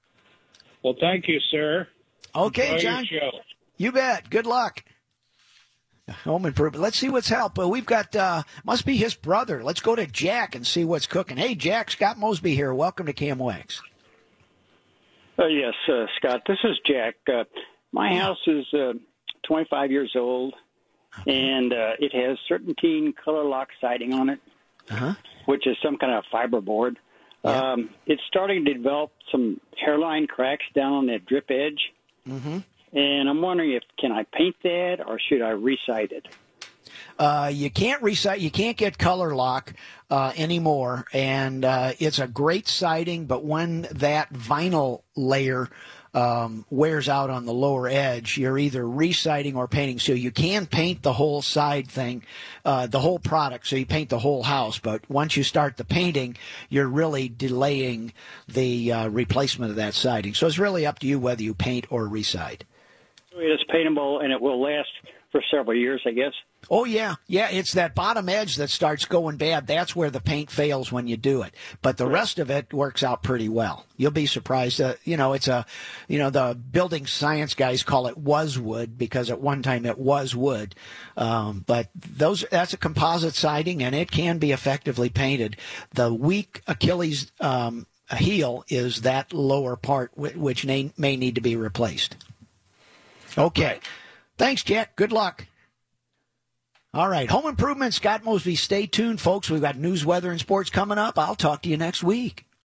O: Well, thank you, sir.
B: Okay,
O: Enjoy
B: John. You bet. Good luck. Home improvement. Let's see what's help. Well, we've got uh must be his brother. Let's go to Jack and see what's cooking. Hey, Jack, Scott Mosby here. Welcome to KMOX.
P: Uh, yes, uh, Scott. This is Jack. Uh, my house is uh, 25 years old, and uh, it has serpentine color lock siding on it,
B: Uh-huh.
P: which is some kind of fiberboard. Um, it's starting to develop some hairline cracks down on that drip edge,
B: Mm-hmm.
P: And I'm wondering if can I paint that or should I recite it?
B: Uh, you can't recite. You can't get color lock uh, anymore, and uh, it's a great siding. But when that vinyl layer um, wears out on the lower edge, you're either reciting or painting. So you can paint the whole side thing, uh, the whole product. So you paint the whole house. But once you start the painting, you're really delaying the uh, replacement of that siding. So it's really up to you whether you paint or reside.
P: It's paintable and it will last for several years, I guess.
B: Oh yeah, yeah. It's that bottom edge that starts going bad. That's where the paint fails when you do it. But the rest of it works out pretty well. You'll be surprised. Uh, you know, it's a, you know, the building science guys call it was wood because at one time it was wood. Um, but those that's a composite siding and it can be effectively painted. The weak Achilles um, heel is that lower part whi- which may, may need to be replaced. Okay. Thanks, Jack. Good luck. All right. Home improvement, Scott Mosby. Stay tuned, folks. We've got news, weather, and sports coming up. I'll talk to you next week.